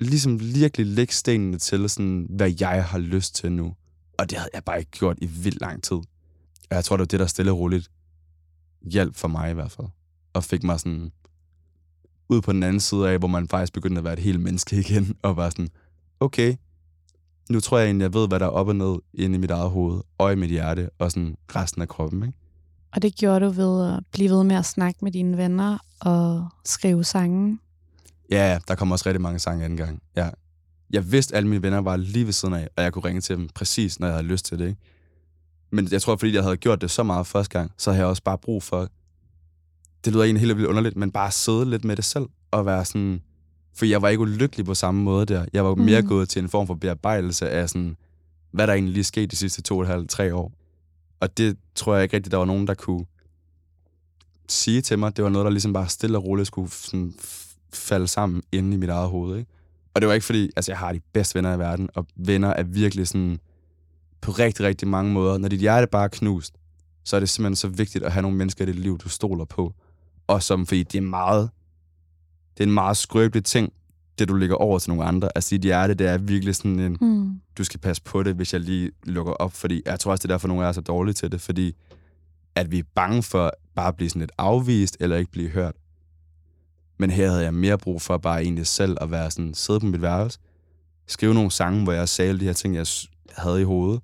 Ligesom virkelig lægge stenene til, sådan, hvad jeg har lyst til nu. Og det havde jeg bare ikke gjort i vildt lang tid. Og jeg tror, det var det, der stille og roligt hjalp for mig i hvert fald. Og fik mig sådan ud på den anden side af, hvor man faktisk begyndte at være et helt menneske <laughs> igen, og var sådan, okay, nu tror jeg egentlig, jeg ved, hvad der er op og ned inde i mit eget hoved, og i mit hjerte, og sådan resten af kroppen, ikke? Og det gjorde du ved at blive ved med at snakke med dine venner og skrive sange. Ja, der kom også rigtig mange sange anden gang. Ja. Jeg vidste, at alle mine venner var lige ved siden af, og jeg kunne ringe til dem præcis, når jeg havde lyst til det, ikke? Men jeg tror, fordi jeg havde gjort det så meget første gang, så havde jeg også bare brug for, det lyder egentlig helt vildt underligt, men bare sidde lidt med det selv, og være sådan, for jeg var ikke ulykkelig på samme måde der. Jeg var mere Mhm. gået til en form for bearbejdelse af sådan, hvad der egentlig lige skete de sidste to og et halvt, tre år. Og det tror jeg ikke rigtigt, der var nogen, der kunne sige til mig. Det var noget, der ligesom bare stille og roligt skulle sådan falde sammen inde i mit eget hoved. Ikke? Og det var ikke fordi, altså jeg har de bedste venner i verden, og venner er virkelig sådan på rigtig, rigtig mange måder. Når dit hjerte bare er knust, så er det simpelthen så vigtigt at have nogle mennesker i dit liv, du stoler på. Og som, fordi det er meget, det er en meget skrøbelig ting, det du lægger over til nogle andre. Altså dit hjerte, det er virkelig sådan en, Mm. du skal passe på det, hvis jeg lige lukker op, fordi jeg tror også, det er derfor, nogle af os er dårlige til det, fordi at vi er bange for bare at blive sådan lidt afvist, eller ikke blive hørt. Men her havde jeg mere brug for bare egentlig selv at være sådan, sidde på mit værelse, skrive nogle sange, hvor jeg sagde alle de her ting, jeg havde i hovedet.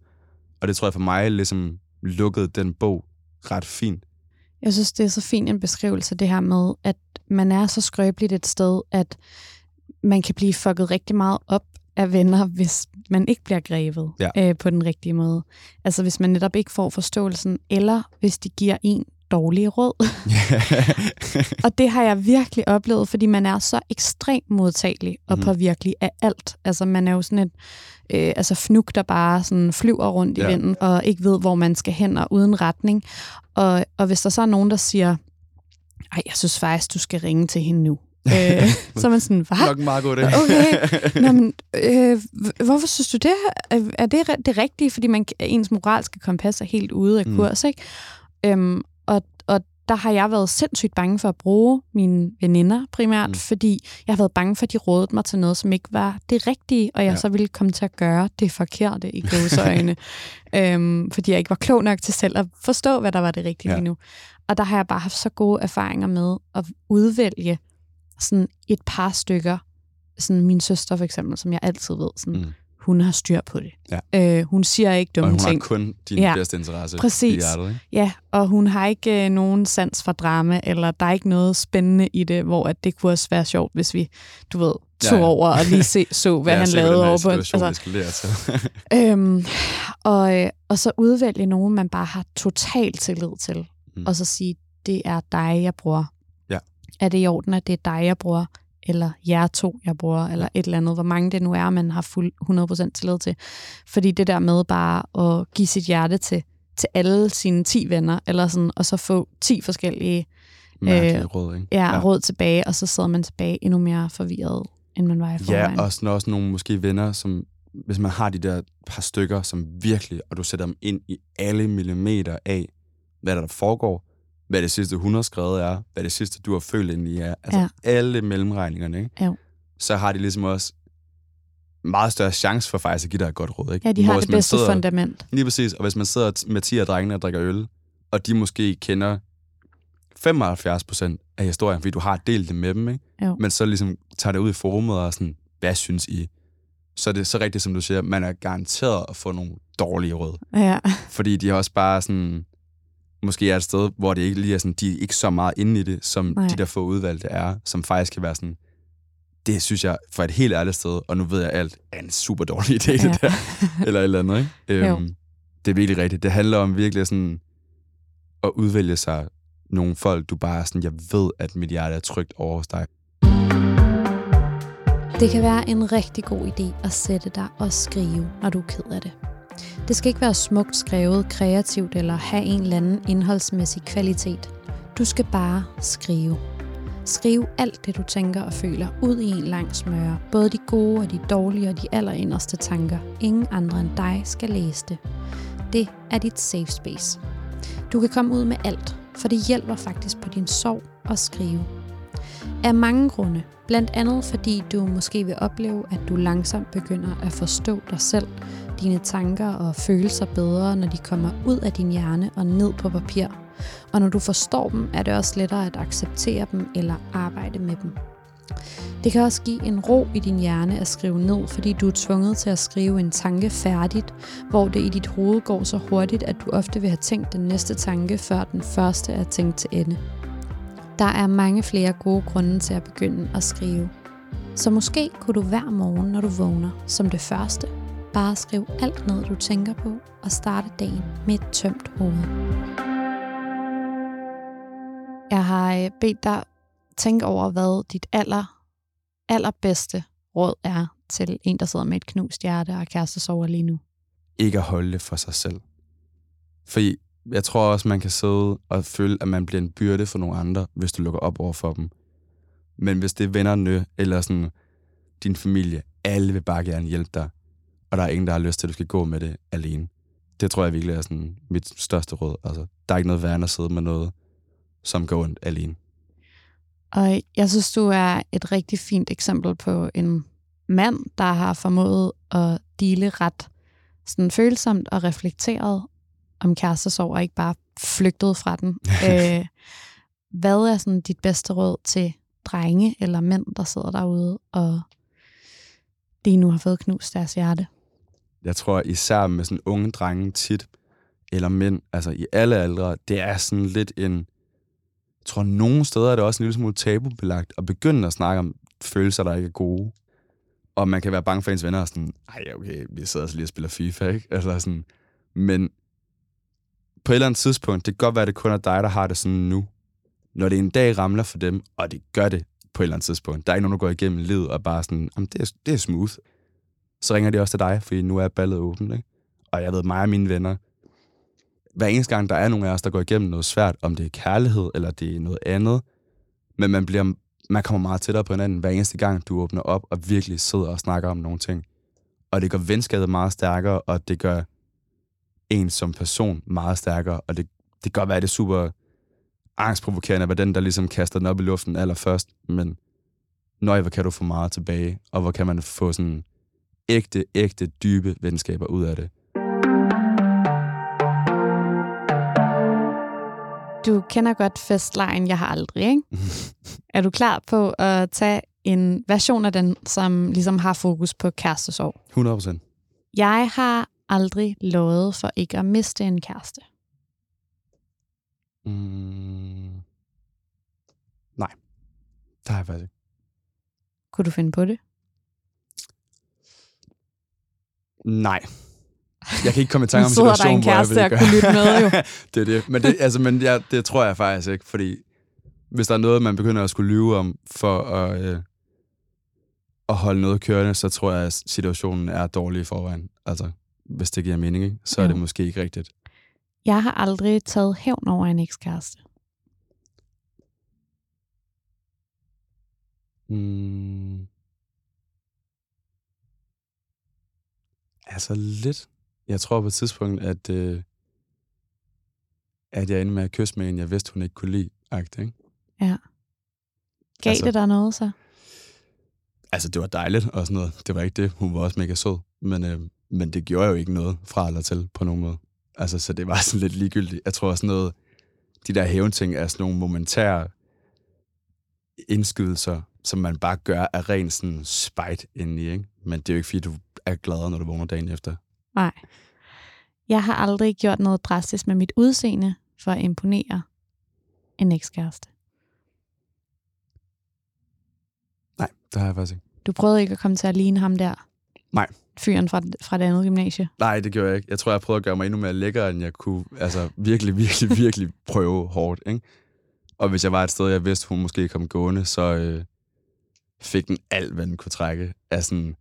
Og det tror jeg for mig ligesom lukkede den bog ret fint. Jeg synes, det er så fin en beskrivelse, det her med, at man er så skrøbeligt et sted, at man kan blive fucket rigtig meget op af venner, hvis man ikke bliver grebet Ja. øh, på den rigtige måde. Altså hvis man netop ikke får forståelsen, eller hvis de giver en dårlige råd. <laughs> <laughs> og det har jeg virkelig oplevet, fordi man er så ekstremt modtagelig og Mhm. påvirkelig af alt. Altså man er jo sådan et øh, altså fnuk, der bare sådan flyver rundt i Ja. vinden og ikke ved, hvor man skal hen og uden retning. Og, og hvis der så er nogen, der siger, ej, jeg synes faktisk, du skal ringe til hende nu. Øh, <laughs> så er man sådan, hvad? Nok meget god idé. Okay. <laughs> Nå, men, øh, hvorfor synes du det? Er, er det det rigtige? Fordi man, ens moralske kompas er helt ude af Mm. kurs, ikke? Øhm, og, og der har jeg været sindssygt bange for at bruge mine veninder primært, Mm. mm. fordi jeg har været bange for, at de rådede mig til noget, som ikke var det rigtige, og jeg Ja. så ville komme til at gøre det forkerte i gåseøjne. <laughs> øhm, fordi jeg ikke var klog nok til selv at forstå, hvad der var det rigtige ja. lige nu. Og der har jeg bare haft så gode erfaringer med at udvælge sådan et par stykker, sådan min søster for eksempel, som jeg altid ved, sådan, Mm. hun har styr på det. Ja. Øh, hun siger ikke Og dumme hun har ting. kun din Ja, bedste interesse præcis. i hjertet, ikke? Ja, og hun har ikke øh, nogen sans for drama, eller der er ikke noget spændende i det, hvor at det kunne også være sjovt, hvis vi, du ved, tog Ja, ja, over og lige se, så, <laughs> hvad Ja, han lavede over på. Altså, <laughs> øhm, og, øh, og så udvælge nogen, man bare har total tillid til, mm. og så sige, det er dig, jeg bruger. Er det i orden, at det er dig, jeg bruger, eller jer to, jeg bruger, eller et eller andet, hvor mange det nu er, man har fuld 100% tillid til. Fordi det der med bare at give sit hjerte til, til alle sine 10 venner, eller sådan, og så få 10 forskellige Mærkelige Øh, råd, ikke? ja, ja. råd tilbage, og så sidder man tilbage endnu mere forvirret, end man var i forvejen. Ja, og sådan også nogle måske venner, som hvis man har de der par stykker, som virkelig, og du sætter dem ind i alle millimeter af, hvad der, der foregår, hvad det sidste 100 skrevet er, hvad det sidste du har følt ind i er, altså Ja. alle mellemregningerne, ikke? Jo. så har de ligesom også meget større chance for faktisk at give dig et godt råd. Ikke? ja, de Hvor har hvis det bedste sidder, fundament. Lige præcis, og hvis man sidder med 10 af drengene og drikker øl, og de måske kender 75 procent af historien, fordi du har delt det med dem, ikke? Jo. men så ligesom tager det ud i forumet og sådan, hvad synes I? Så er det så rigtigt, som du siger, man er garanteret at få nogle dårlige råd. Ja, Fordi de er også bare sådan, måske er et sted, hvor det ikke lige er sådan, de er ikke så meget inde i det, som Nej. De der få udvalgte er, som faktisk kan være sådan, det synes jeg, for et helt ærligt sted, og nu ved jeg alt, er en super dårlig idé, det Ja. der. Eller et eller andet, ikke? Øhm, det er virkelig rigtigt. Det handler om virkelig sådan, at udvælge sig nogle folk, du bare er sådan, jeg ved, at mit hjerte er trygt over hos dig. Det kan være en rigtig god idé at sætte dig og skrive, når du er ked af det. Det skal ikke være smukt skrevet, kreativt eller have en eller anden indholdsmæssig kvalitet. Du skal bare skrive. Skriv alt det, du tænker og føler, ud i en lang smøre. Både de gode og de dårlige og de allerinderste tanker. Ingen andre end dig skal læse det. Det er dit safe space. Du kan komme ud med alt, for det hjælper faktisk på din sorg at skrive. Af mange grunde. Blandt andet fordi du måske vil opleve, at du langsomt begynder at forstå dig selv, dine tanker og følelser bedre, når de kommer ud af din hjerne og ned på papir. Og når du forstår dem, er det også lettere at acceptere dem eller arbejde med dem. Det kan også give en ro i din hjerne at skrive ned, fordi du er tvunget til at skrive en tanke færdigt, hvor det i dit hoved går så hurtigt, at du ofte vil have tænkt den næste tanke, før den første er tænkt til ende. Der er mange flere gode grunde til at begynde at skrive. Så måske kunne du hver morgen, når du vågner, som det første, bare skriv alt ned, du tænker på, og starte dagen med et tømt hoved. Jeg har øh, bedt dig tænke over, hvad dit aller, allerbedste råd er til en, der sidder med et knust hjerte og kæreste sover lige nu. Ikke at holde det for sig selv. Fordi jeg tror også, man kan sidde og føle, at man bliver en byrde for nogle andre, hvis du lukker op over for dem. Men hvis det er vennerne, eller sådan din familie, alle vil bare gerne hjælpe dig, og der er ingen, der har lyst til, at du skal gå med det alene. Det tror jeg virkelig er sådan mit største råd. Altså, der er ikke noget værre end at sidde med noget, som går ondt alene. Og jeg synes, du er et rigtig fint eksempel på en mand, der har formået at dele ret sådan følsomt og reflekteret om kærestesorg, og ikke bare flygtet fra den. <laughs> øh, hvad er sådan dit bedste råd til drenge eller mænd, der sidder derude og lige nu har fået knust deres hjerte? Jeg tror især med sådan unge drenge tit, eller mænd, altså i alle aldre, det er sådan lidt en, jeg tror nogle steder er det også en lille smule tabubelagt at begynde at snakke om følelser, der ikke er gode. Og man kan være bange for ens venner og sådan, ej okay, vi sidder altså lige og spiller FIFA, ikke? <laughs> Altså sådan, men på et eller andet tidspunkt, det kan godt være, at det kun er dig, der har det sådan nu. Når det en dag ramler for dem, og det gør det på et eller andet tidspunkt, der er ikke nogen, der går igennem livet og bare sådan, Jamen, det, er, det er smooth. Så ringer de også til dig, fordi nu er ballet åbent. Ikke? Og jeg ved, mig og mine venner, hver eneste gang, der er nogen af os, der går igennem noget svært, om det er kærlighed eller det er noget andet, men man, bliver, man kommer meget tættere på hinanden hver eneste gang, du åbner op og virkelig sidder og snakker om nogle ting. Og det gør venskabet meget stærkere, og det gør en som person meget stærkere, og det, det kan godt være, at det er super angstprovokerende at være den, der ligesom kaster den op i luften allerførst, men nøj, hvor kan du få meget tilbage, og hvor kan man få sådan ægte, ægte, dybe venskaber ud af det. Du kender godt festlejen, jeg har aldrig, ikke? <laughs> er du klar på at tage en version af den, som ligesom har fokus på kærestesorg? 100 procent. Jeg har aldrig lovet for ikke at miste en kæreste. Mm. Nej, det har jeg faktisk ikke. Kunne du finde på det? Nej. Jeg kan ikke komme i tanke om en situation, en hvor jeg kæreste vil og gøre. kunne lytte med, jo. <laughs> det er det. Men, det, altså, men jeg, det tror jeg faktisk ikke, fordi hvis der er noget, man begynder at skulle lyve om for at, øh, at holde noget kørende, så tror jeg, at situationen er dårlig i forvejen. Altså, hvis det giver mening, ikke? så er det måske ikke rigtigt. Jeg har aldrig taget hævn over en ekskæreste. Mm. Altså lidt. Jeg tror på et tidspunkt, at, øh, at jeg endte med at kysse med en, jeg vidste, hun ikke kunne lide. Agt, ikke? Gav Altså- det der noget så? Altså, det var dejligt og sådan noget. Det var ikke det. Hun var også mega sød. Men, øh, men det gjorde jo ikke noget fra eller til på nogen måde. Altså, så det var <laughs> sådan lidt ligegyldigt. Jeg tror også noget, de der hævnting er sådan nogle momentære indskydelser, som man bare gør af ren sådan spejt indeni, ikke? Men det er jo ikke, fordi du er glad, når du vågner dagen efter. Nej. Jeg har aldrig gjort noget drastisk med mit udseende for at imponere en ekskæreste. Nej, det har jeg faktisk ikke. Du prøvede ikke at komme til at ligne ham der? Nej. Fyren fra, fra det andet gymnasie? Nej, det gjorde jeg ikke. Jeg tror, jeg prøvede at gøre mig endnu mere lækker, end jeg kunne. Altså virkelig, virkelig, virkelig prøve hårdt, ikke? Og hvis jeg var et sted, jeg vidste, hun måske kom gående, så øh, fik den alt, hvad den kunne trække. Af sådan,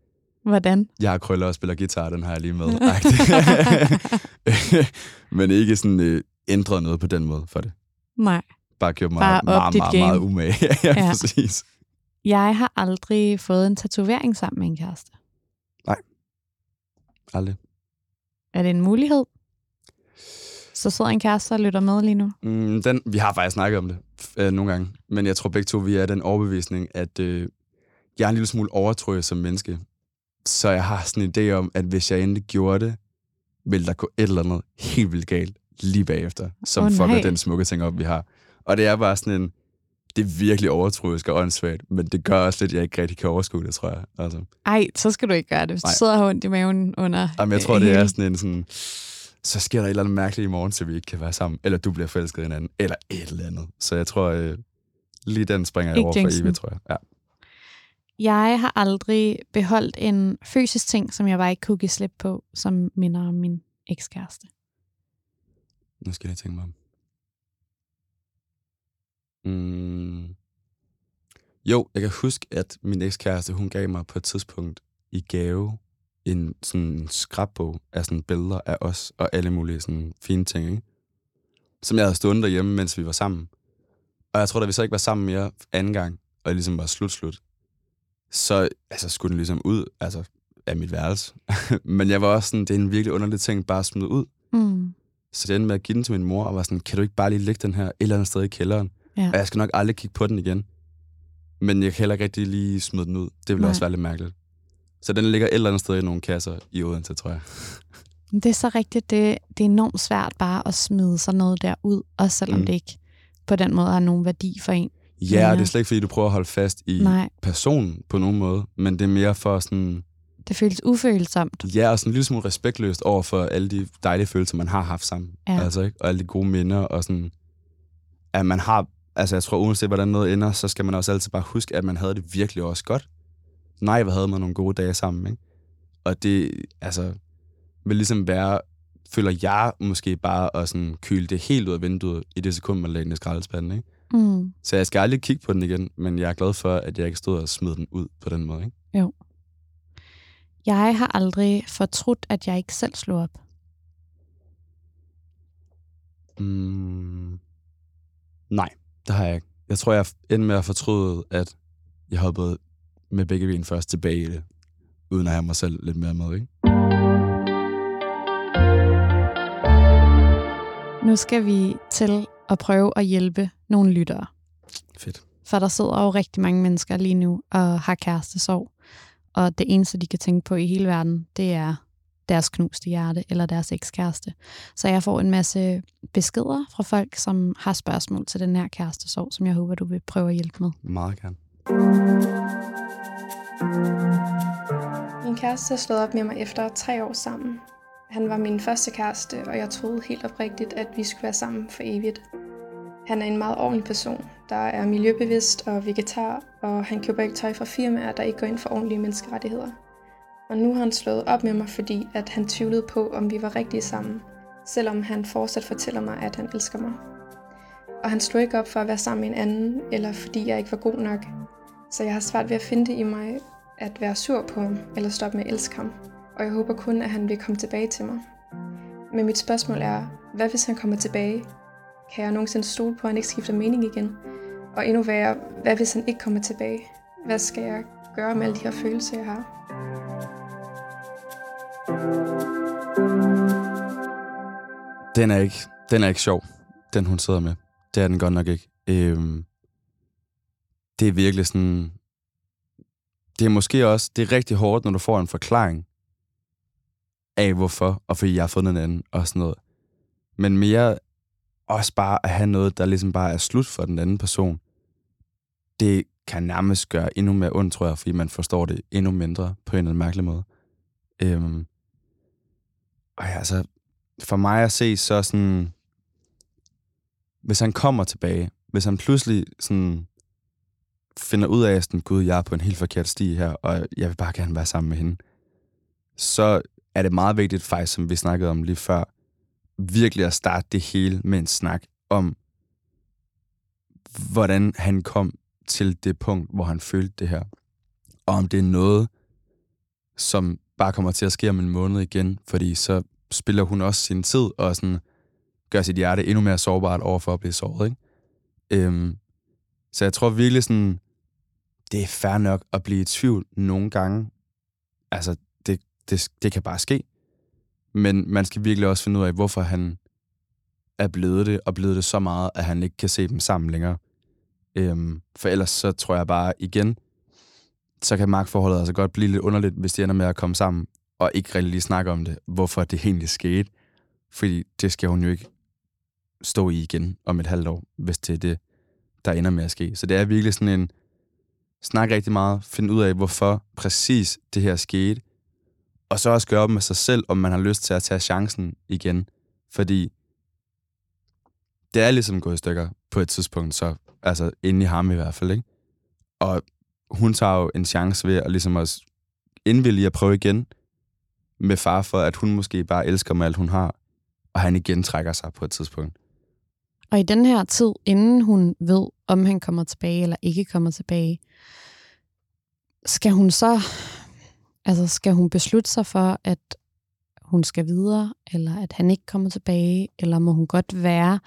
Hvordan? jeg har krøller og spiller guitar, den har jeg lige med. <laughs> Men ikke sådan øh, ændret noget på den måde for det. Nej. Bare gjort mig Bare meget, meget, meget, meget umage. <laughs> ja, ja, præcis. Jeg har aldrig fået en tatovering sammen med en kæreste. Aldrig. Er det en mulighed? Så sidder en kæreste og lytter med lige nu. Mm, den, vi har faktisk snakket om det øh, nogle gange, men jeg tror begge to, vi er den overbevisning, at øh, jeg er en lille smule overtroet som menneske. Så jeg har sådan en idé om, at hvis jeg endelig gjorde det, ville der gå et eller andet helt vildt galt lige bagefter, som oh, fucker den smukke ting op, vi har. Og det er bare sådan en, det er virkelig overtroisk og åndssvagt, men det gør også lidt, at jeg ikke rigtig kan overskue det, tror jeg. Altså. Ej, så skal du ikke gøre det, hvis Nej. du sidder og har ondt i maven under Jamen, jeg øh, tror, det er sådan en sådan, så sker der et eller andet mærkeligt i morgen, så vi ikke kan være sammen. Eller du bliver forelsket i hinanden. Eller et eller andet. Så jeg tror, øh, lige den springer jeg Ikke over for evigt, tror jeg. Ja. Jeg har aldrig beholdt en fysisk ting, som jeg bare ikke kunne give slip på, som minder om min ekskæreste. Nu skal jeg tænke mig om. Mm. Jo, jeg kan huske, at min ekskæreste, hun gav mig på et tidspunkt i gave en sådan en skrabbog af sådan billeder af os og alle mulige sådan fine ting, ikke? som jeg havde stået derhjemme, mens vi var sammen. Og jeg tror, da vi så ikke var sammen mere anden gang, og det ligesom var slut-slut, så altså, skulle den ligesom ud altså, af mit værelse. <laughs> Men jeg var også sådan, det er en virkelig underlig ting bare at smide ud. Mm. Så det endte med at give den til min mor, og var sådan, kan du ikke bare lige lægge den her et eller andet sted i kælderen? Ja. Og jeg skal nok aldrig kigge på den igen. Men jeg kan heller ikke rigtig lige smide den ud. Det ville Nej. også være lidt mærkeligt. Så den ligger et eller andet sted i nogle kasser i Odense, tror jeg. Det er så rigtigt. Det, det er enormt svært bare at smide sådan noget der ud, også selvom mm. det ikke på den måde har nogen værdi for en. Ja, Ja. og det er slet ikke, fordi du prøver at holde fast i Nej, personen på nogen måde, men det er mere for sådan, det føles ufølsomt. ja, og sådan en lille smule respektløst over for alle de dejlige følelser, man har haft sammen. Ja. Altså, ikke? Og alle de gode minder, og sådan, at man har, altså jeg tror, uanset hvordan noget ender, så skal man også altid bare huske, at man havde det virkelig også godt. Nej, hvor havde man nogle gode dage sammen, ikke? Og det, altså, vil ligesom være føler jeg måske bare at sådan kyle det helt ud af vinduet i det sekund, man lægger den i skraldespanden, ikke? Mm. Så jeg skal aldrig kigge på den igen, men jeg er glad for, at jeg ikke stod og smed den ud på den måde, ikke? Jo. Jeg har aldrig fortrudt, at jeg ikke selv slog op. Mm, nej, det har jeg ikke. Jeg tror, jeg endte med at fortryde, at jeg hoppede med begge ben først tilbage i det, uden at have mig selv lidt mere med, ikke? Nu skal vi til at prøve at hjælpe nogle lyttere. Fedt. For der sidder jo rigtig mange mennesker lige nu og har kærestesorg. Og det eneste, de kan tænke på i hele verden, det er deres knuste hjerte eller deres ekskæreste. Så jeg får en masse beskeder fra folk, som har spørgsmål til den her kærestesorg, som jeg håber, du vil prøve at hjælpe med. Meget gerne. Min kæreste er slået op med mig efter tre år sammen. Han var min første kæreste, og jeg troede helt oprigtigt, at vi skulle være sammen for evigt. Han er en meget ordentlig person, der er miljøbevidst og vegetar, og han køber ikke tøj fra firmaer, der ikke går ind for ordentlige menneskerettigheder. Og nu har han slået op med mig, fordi at han tvivlede på, om vi var rigtige sammen, selvom han fortsat fortæller mig, at han elsker mig. Og han slog ikke op for at være sammen med en anden, eller fordi jeg ikke var god nok. Så jeg har svært ved at finde det i mig, at være sur på ham, eller stoppe med at elske ham. Og jeg håber kun, at han vil komme tilbage til mig. Men mit spørgsmål er, hvad hvis han kommer tilbage? Kan jeg nogensinde stole på, at han ikke skifter mening igen? Og endnu værre, hvad hvis han ikke kommer tilbage? Hvad skal jeg gøre med alle de her følelser, jeg har? Den er ikke, den er ikke sjov, den hun sidder med. Det er den godt nok ikke. Øhm, det er virkelig sådan... Det er måske også... Det er rigtig hårdt, når du får en forklaring af hvorfor, og fordi jeg har fundet en anden, og sådan noget. Men mere også bare at have noget, der ligesom bare er slut for den anden person. Det kan nærmest gøre endnu mere ondt, tror jeg, fordi man forstår det endnu mindre på en eller anden mærkelig måde. Øhm, og ja, altså, for mig at se, så sådan, hvis han kommer tilbage, hvis han pludselig sådan finder ud af, at sådan, gud, jeg er på en helt forkert sti her, og jeg vil bare gerne være sammen med hende, så er det meget vigtigt faktisk, som vi snakkede om lige før, virkelig at starte det hele med en snak om, hvordan han kom til det punkt, hvor han følte det her. Og om det er noget, som bare kommer til at ske om en måned igen, fordi så spiller hun også sin tid og sådan gør sit hjerte endnu mere sårbart over for at blive såret. Ikke? Øhm, så jeg tror virkelig sådan, det er fair nok at blive i tvivl nogle gange. Altså, det, det, kan bare ske. Men man skal virkelig også finde ud af, hvorfor han er blevet det, og blevet det så meget, at han ikke kan se dem sammen længere. Øhm, for ellers så tror jeg bare igen, så kan magtforholdet altså godt blive lidt underligt, hvis de ender med at komme sammen, og ikke rigtig lige snakke om det, hvorfor det egentlig skete. Fordi det skal hun jo ikke stå i igen om et halvt år, hvis det er det, der ender med at ske. Så det er virkelig sådan en snak rigtig meget, finde ud af, hvorfor præcis det her skete, og så også gøre op med sig selv, om man har lyst til at tage chancen igen. Fordi det er ligesom gået i stykker på et tidspunkt, så altså inde i ham i hvert fald, ikke? Og hun tager jo en chance ved at ligesom også indvillige at prøve igen, med far for, at hun måske bare elsker med alt, hun har, og han igen trækker sig på et tidspunkt. Og i den her tid, inden hun ved, om han kommer tilbage eller ikke kommer tilbage, skal hun så, altså skal hun beslutte sig for, at hun skal videre, eller at han ikke kommer tilbage, eller må hun godt være,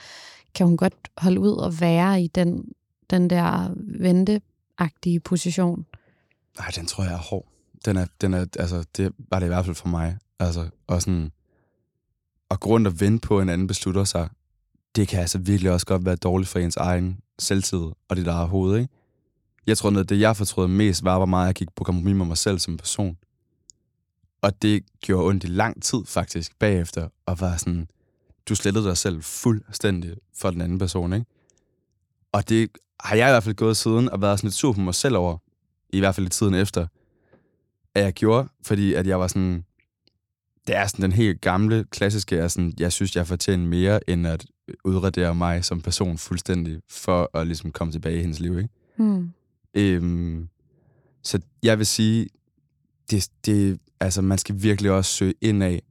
kan hun godt holde ud og være i den, den der venteagtige position? Nej, den tror jeg er hård. Den er, den er, altså, det var det i hvert fald for mig. Altså, og sådan, at gå rundt og vente på, at en anden beslutter sig, det kan altså virkelig også godt være dårligt for ens egen selvtid og dit er hovedet, ikke? Jeg tror, noget af det, jeg fortrød mest, var, hvor meget jeg gik på kompromis med mig selv som person. Og det gjorde ondt i lang tid, faktisk, bagefter, og var sådan, du slettede dig selv fuldstændig for den anden person, ikke? Og det har jeg i hvert fald gået siden, og været sådan lidt sur på mig selv over, i hvert fald i tiden efter, at jeg gjorde, fordi at jeg var sådan, det er sådan den helt gamle, klassiske, er sådan, jeg synes, jeg fortjener mere, end at udradere mig som person fuldstændig, for at ligesom komme tilbage i hendes liv, ikke? Hmm. Øhm, så jeg vil sige, det, det, altså man skal virkelig også søge ind af,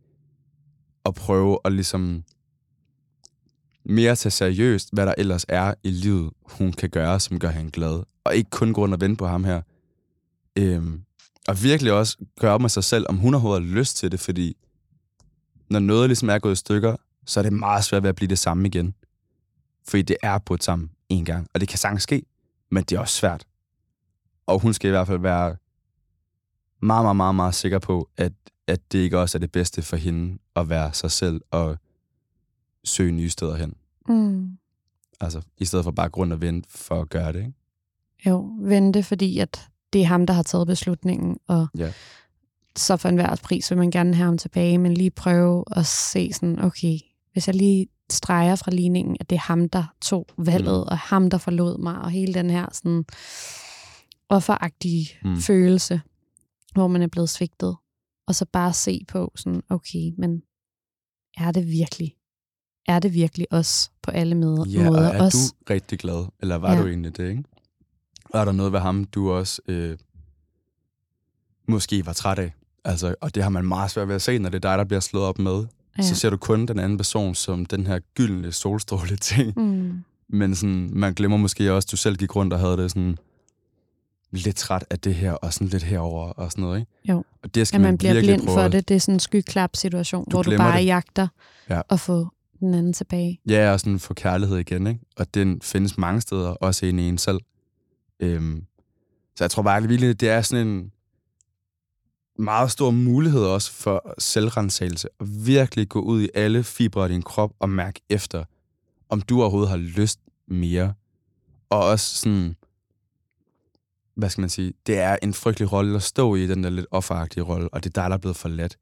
at prøve at ligesom mere tage seriøst, hvad der ellers er i livet, hun kan gøre, som gør hende glad. Og ikke kun grund og vente på ham her. Øhm, og virkelig også gøre op med sig selv, om hun overhovedet har lyst til det, fordi når noget ligesom er gået i stykker, så er det meget svært ved at blive det samme igen. Fordi det er på sammen en gang. Og det kan sagtens ske, men det er også svært. Og hun skal i hvert fald være meget, meget, meget, meget sikker på, at, at det ikke også er det bedste for hende at være sig selv og søge nye steder hen. Mm. Altså, i stedet for bare grund og vente for at gøre det, ikke? Jo, vente, fordi at det er ham, der har taget beslutningen, og Ja. så for enhver pris vil man gerne have ham tilbage, men lige prøve at se sådan, okay, hvis jeg lige streger fra ligningen, at det er ham, der tog valget, Mm. og ham, der forlod mig, og hele den her sådan offeragtige mm. følelse, hvor man er blevet svigtet, og så bare se på sådan, okay, men er det virkelig, er det virkelig os på alle med- Ja, og måder? er os, du rigtig glad? Eller var Ja. du egentlig det, ikke? Og er der noget ved ham, du også øh, måske var træt af? Altså, og det har man meget svært ved at se, når det er dig, der bliver slået op med. Ja. Så ser du kun den anden person som den her gyldne solstråle ting. mm, Men sådan, man glemmer måske også, at du selv gik rundt og havde det sådan lidt træt af det her, og sådan lidt herover og sådan noget, ikke? Jo. Og det skal at man, man bliver blind prøve for at- det. Det er sådan en skyklap-situation, hvor du bare det. jagter Ja. at få den anden tilbage. Ja, og sådan få kærlighed igen, ikke? Og den findes mange steder, også inde i en selv. Øhm, så jeg tror bare virkelig, det er sådan en meget stor mulighed også for selvrensagelse. At virkelig gå ud i alle fibre af din krop og mærke efter, om du overhovedet har lyst mere. Og også sådan, hvad skal man sige, det er en frygtelig rolle at stå i, den der lidt offeragtige rolle, og det er dig, der er blevet forladt.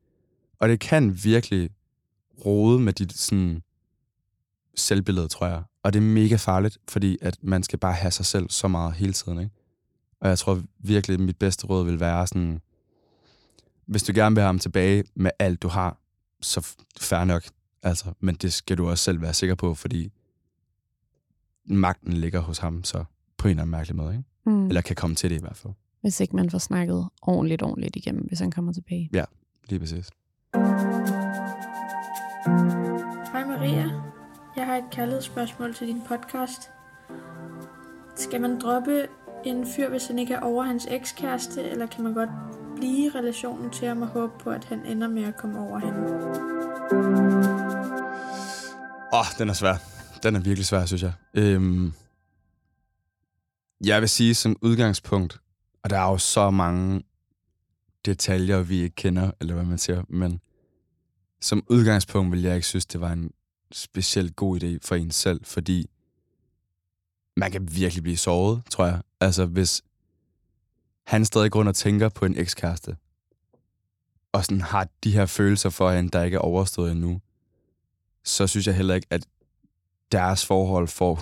Og det kan virkelig rode med dit sådan, selvbillede, tror jeg. Og det er mega farligt, fordi at man skal bare have sig selv så meget hele tiden, ikke? Og jeg tror virkelig, at mit bedste råd vil være sådan, hvis du gerne vil have ham tilbage med alt, du har, så fair nok. Altså, men det skal du også selv være sikker på, fordi magten ligger hos ham, så på en eller anden mærkelig måde, ikke? Mm. Eller kan komme til det i hvert fald. Hvis ikke man får snakket ordentligt, ordentligt igennem, hvis han kommer tilbage. Lige præcis. Hej Maria. Jeg har et kærlighedsspørgsmål til din podcast. Skal man droppe en fyr, hvis han ikke er over hans ekskæreste, eller kan man godt blive i relationen til ham og håbe på, at han ender med at komme over hende? Åh, oh, den er svær. Den er virkelig svær, synes jeg. Øhm, jeg vil sige som udgangspunkt, og der er jo så mange detaljer, vi ikke kender, eller hvad man siger, men som udgangspunkt vil jeg ikke synes, det var en specielt god idé for en selv, fordi man kan virkelig blive såret, tror jeg. Altså, hvis han stadig grund og tænker på en ekskæreste, og sådan har de her følelser for hende, der ikke er overstået endnu, så synes jeg heller ikke, at deres forhold får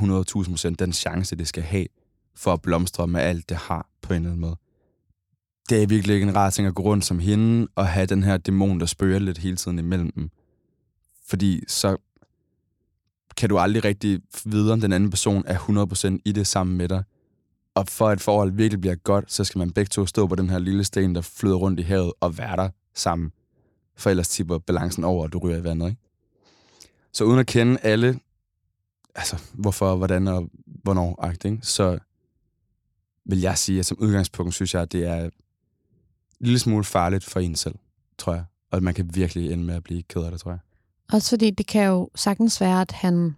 100.000% den chance, det skal have for at blomstre med alt, det har på en eller anden måde. Det er virkelig ikke en rar ting at gå rundt som hende og have den her dæmon, der spørger lidt hele tiden imellem dem. Fordi så kan du aldrig rigtig vide, om den anden person er 100% i det sammen med dig. Og for at forhold virkelig bliver godt, så skal man begge to stå på den her lille sten, der flyder rundt i havet og være der sammen. For ellers tipper balancen over, og du ryger i vandet, ikke? Så uden at kende alle, altså hvorfor, hvordan og hvornår, ikke? så vil jeg sige, at som udgangspunkt synes jeg, at det er en lille smule farligt for en selv, tror jeg. Og at man kan virkelig ende med at blive ked af det, tror jeg. Også fordi det kan jo sagtens være, at han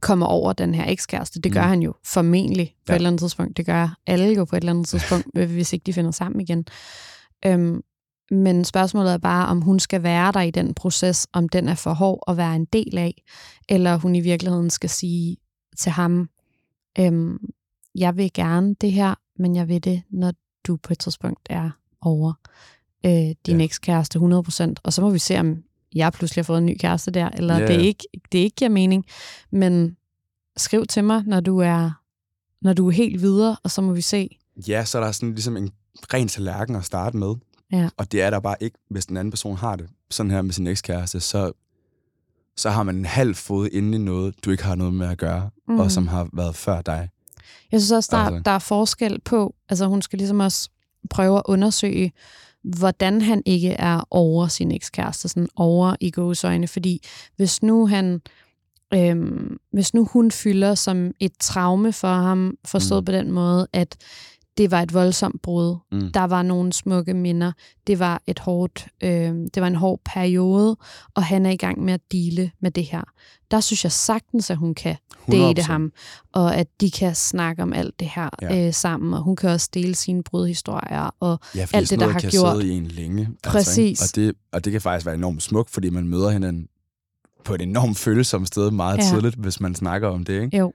kommer over den her ekskæreste. Det gør Mm. han jo formentlig på Ja. et eller andet tidspunkt. Det gør alle jo på et eller andet <laughs> tidspunkt, hvis ikke de finder sammen igen. Øhm, men spørgsmålet er bare, om hun skal være der i den proces, om den er for hård at være en del af, eller hun i virkeligheden skal sige til ham, øhm, jeg vil gerne det her, men jeg vil det, når du på et tidspunkt er over øh, din Ja. ekskæreste 100%, og så må vi se, om jeg pludselig har fået en ny kæreste der, eller Ja. det, ikke, det ikke giver mening. Men skriv til mig, når du er, når du er helt videre, og så må vi se. Ja, så er der sådan ligesom en ren tallerken at starte med. Ja. Og det er der bare ikke, hvis den anden person har det sådan her med sin ekskæreste, så, så har man en halv fod inde i noget, du ikke har noget med at gøre, mm. og som har været før dig. Jeg synes også, der, Altså. der er forskel på, altså hun skal ligesom også prøve at undersøge, hvordan han ikke er over sin ekskæreste, sådan over i gåsøjne, fordi hvis nu han øhm, hvis nu hun fylder som et traume for ham, forstået mm. på den måde, at det var et voldsomt brud. Mm. Der var nogle smukke minder. Det var et hårdt, øh, det var en hård periode, og han er i gang med at dele med det her. Der synes jeg sagtens, at hun kan 100%. date ham, og at de kan snakke om alt det her ja. øh, sammen, og hun kan også dele sine brudhistorier, og ja, alt det, der har kan gjort. sidde i en længe. Præcis. Altså, og, det, og det kan faktisk være enormt smukt, fordi man møder hinanden på et enormt følsomt sted meget ja. tidligt, hvis man snakker om det, ikke? Jo,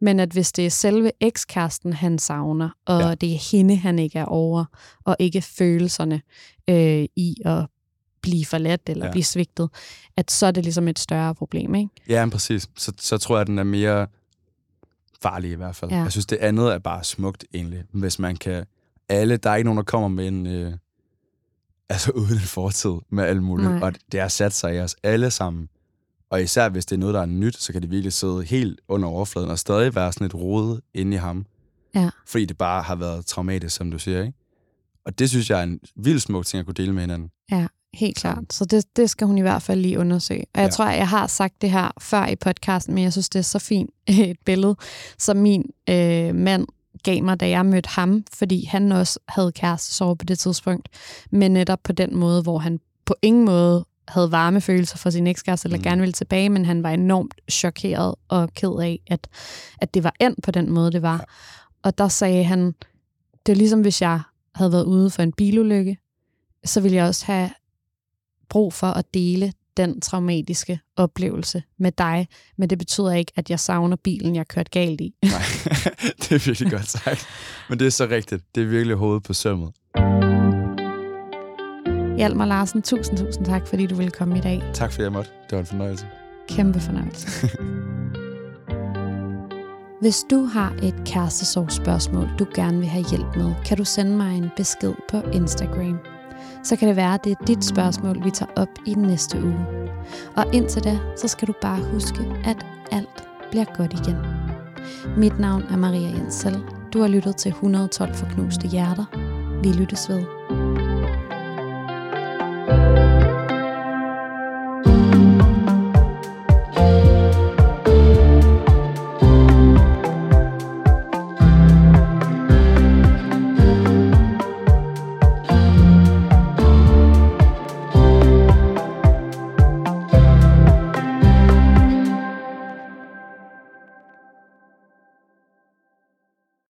men at hvis det er selve ekskæresten, han savner, og ja. det er hende, han ikke er over, og ikke følelserne øh, i at blive forladt eller ja. blive svigtet, at så er det ligesom et større problem, ikke? Ja, præcis. Så, så tror jeg, at den er mere farlig i hvert fald. Ja. Jeg synes, det andet er bare smukt egentlig, hvis man kan... Alle, der er ikke nogen, der kommer med en... Øh, altså uden en fortid med alt muligt. Nej. Og det har sat sig i os alle sammen. Og især hvis det er noget, der er nyt, så kan det virkelig sidde helt under overfladen og stadig være sådan et rode inde i ham. Ja. Fordi det bare har været traumatisk, som du siger, ikke? Og det synes jeg er en vild smuk ting at kunne dele med hinanden. Ja, helt klart. Så det, det skal hun i hvert fald lige undersøge. Og jeg ja. tror, jeg har sagt det her før i podcasten, men jeg synes, det er så fint <laughs> et billede, som min øh, mand gav mig, da jeg mødte ham, fordi han også havde kæreste på det tidspunkt, men netop på den måde, hvor han på ingen måde havde varme følelser for sin ekskæreste, eller mm. gerne ville tilbage, men han var enormt chokeret og ked af, at, at det var endt på den måde, det var. Ja. Og der sagde han, det er ligesom hvis jeg havde været ude for en bilulykke, så ville jeg også have brug for at dele den traumatiske oplevelse med dig, men det betyder ikke, at jeg savner bilen, jeg kørte galt i. Nej, <laughs> det er virkelig godt sagt. Men det er så rigtigt. Det er virkelig hovedet på sømmet. Hjalmar Larsen, tusind, tusind tak, fordi du ville komme i dag. Tak for, jeg måtte. Det var en fornøjelse. Kæmpe fornøjelse. <laughs> Hvis du har et kærestesorgsspørgsmål, du gerne vil have hjælp med, kan du sende mig en besked på Instagram. Så kan det være, at det er dit spørgsmål, vi tager op i næste uge. Og indtil da, så skal du bare huske, at alt bliver godt igen. Mit navn er Maria Jensel. Du har lyttet til 112 for knuste hjerter. Vi lyttes ved.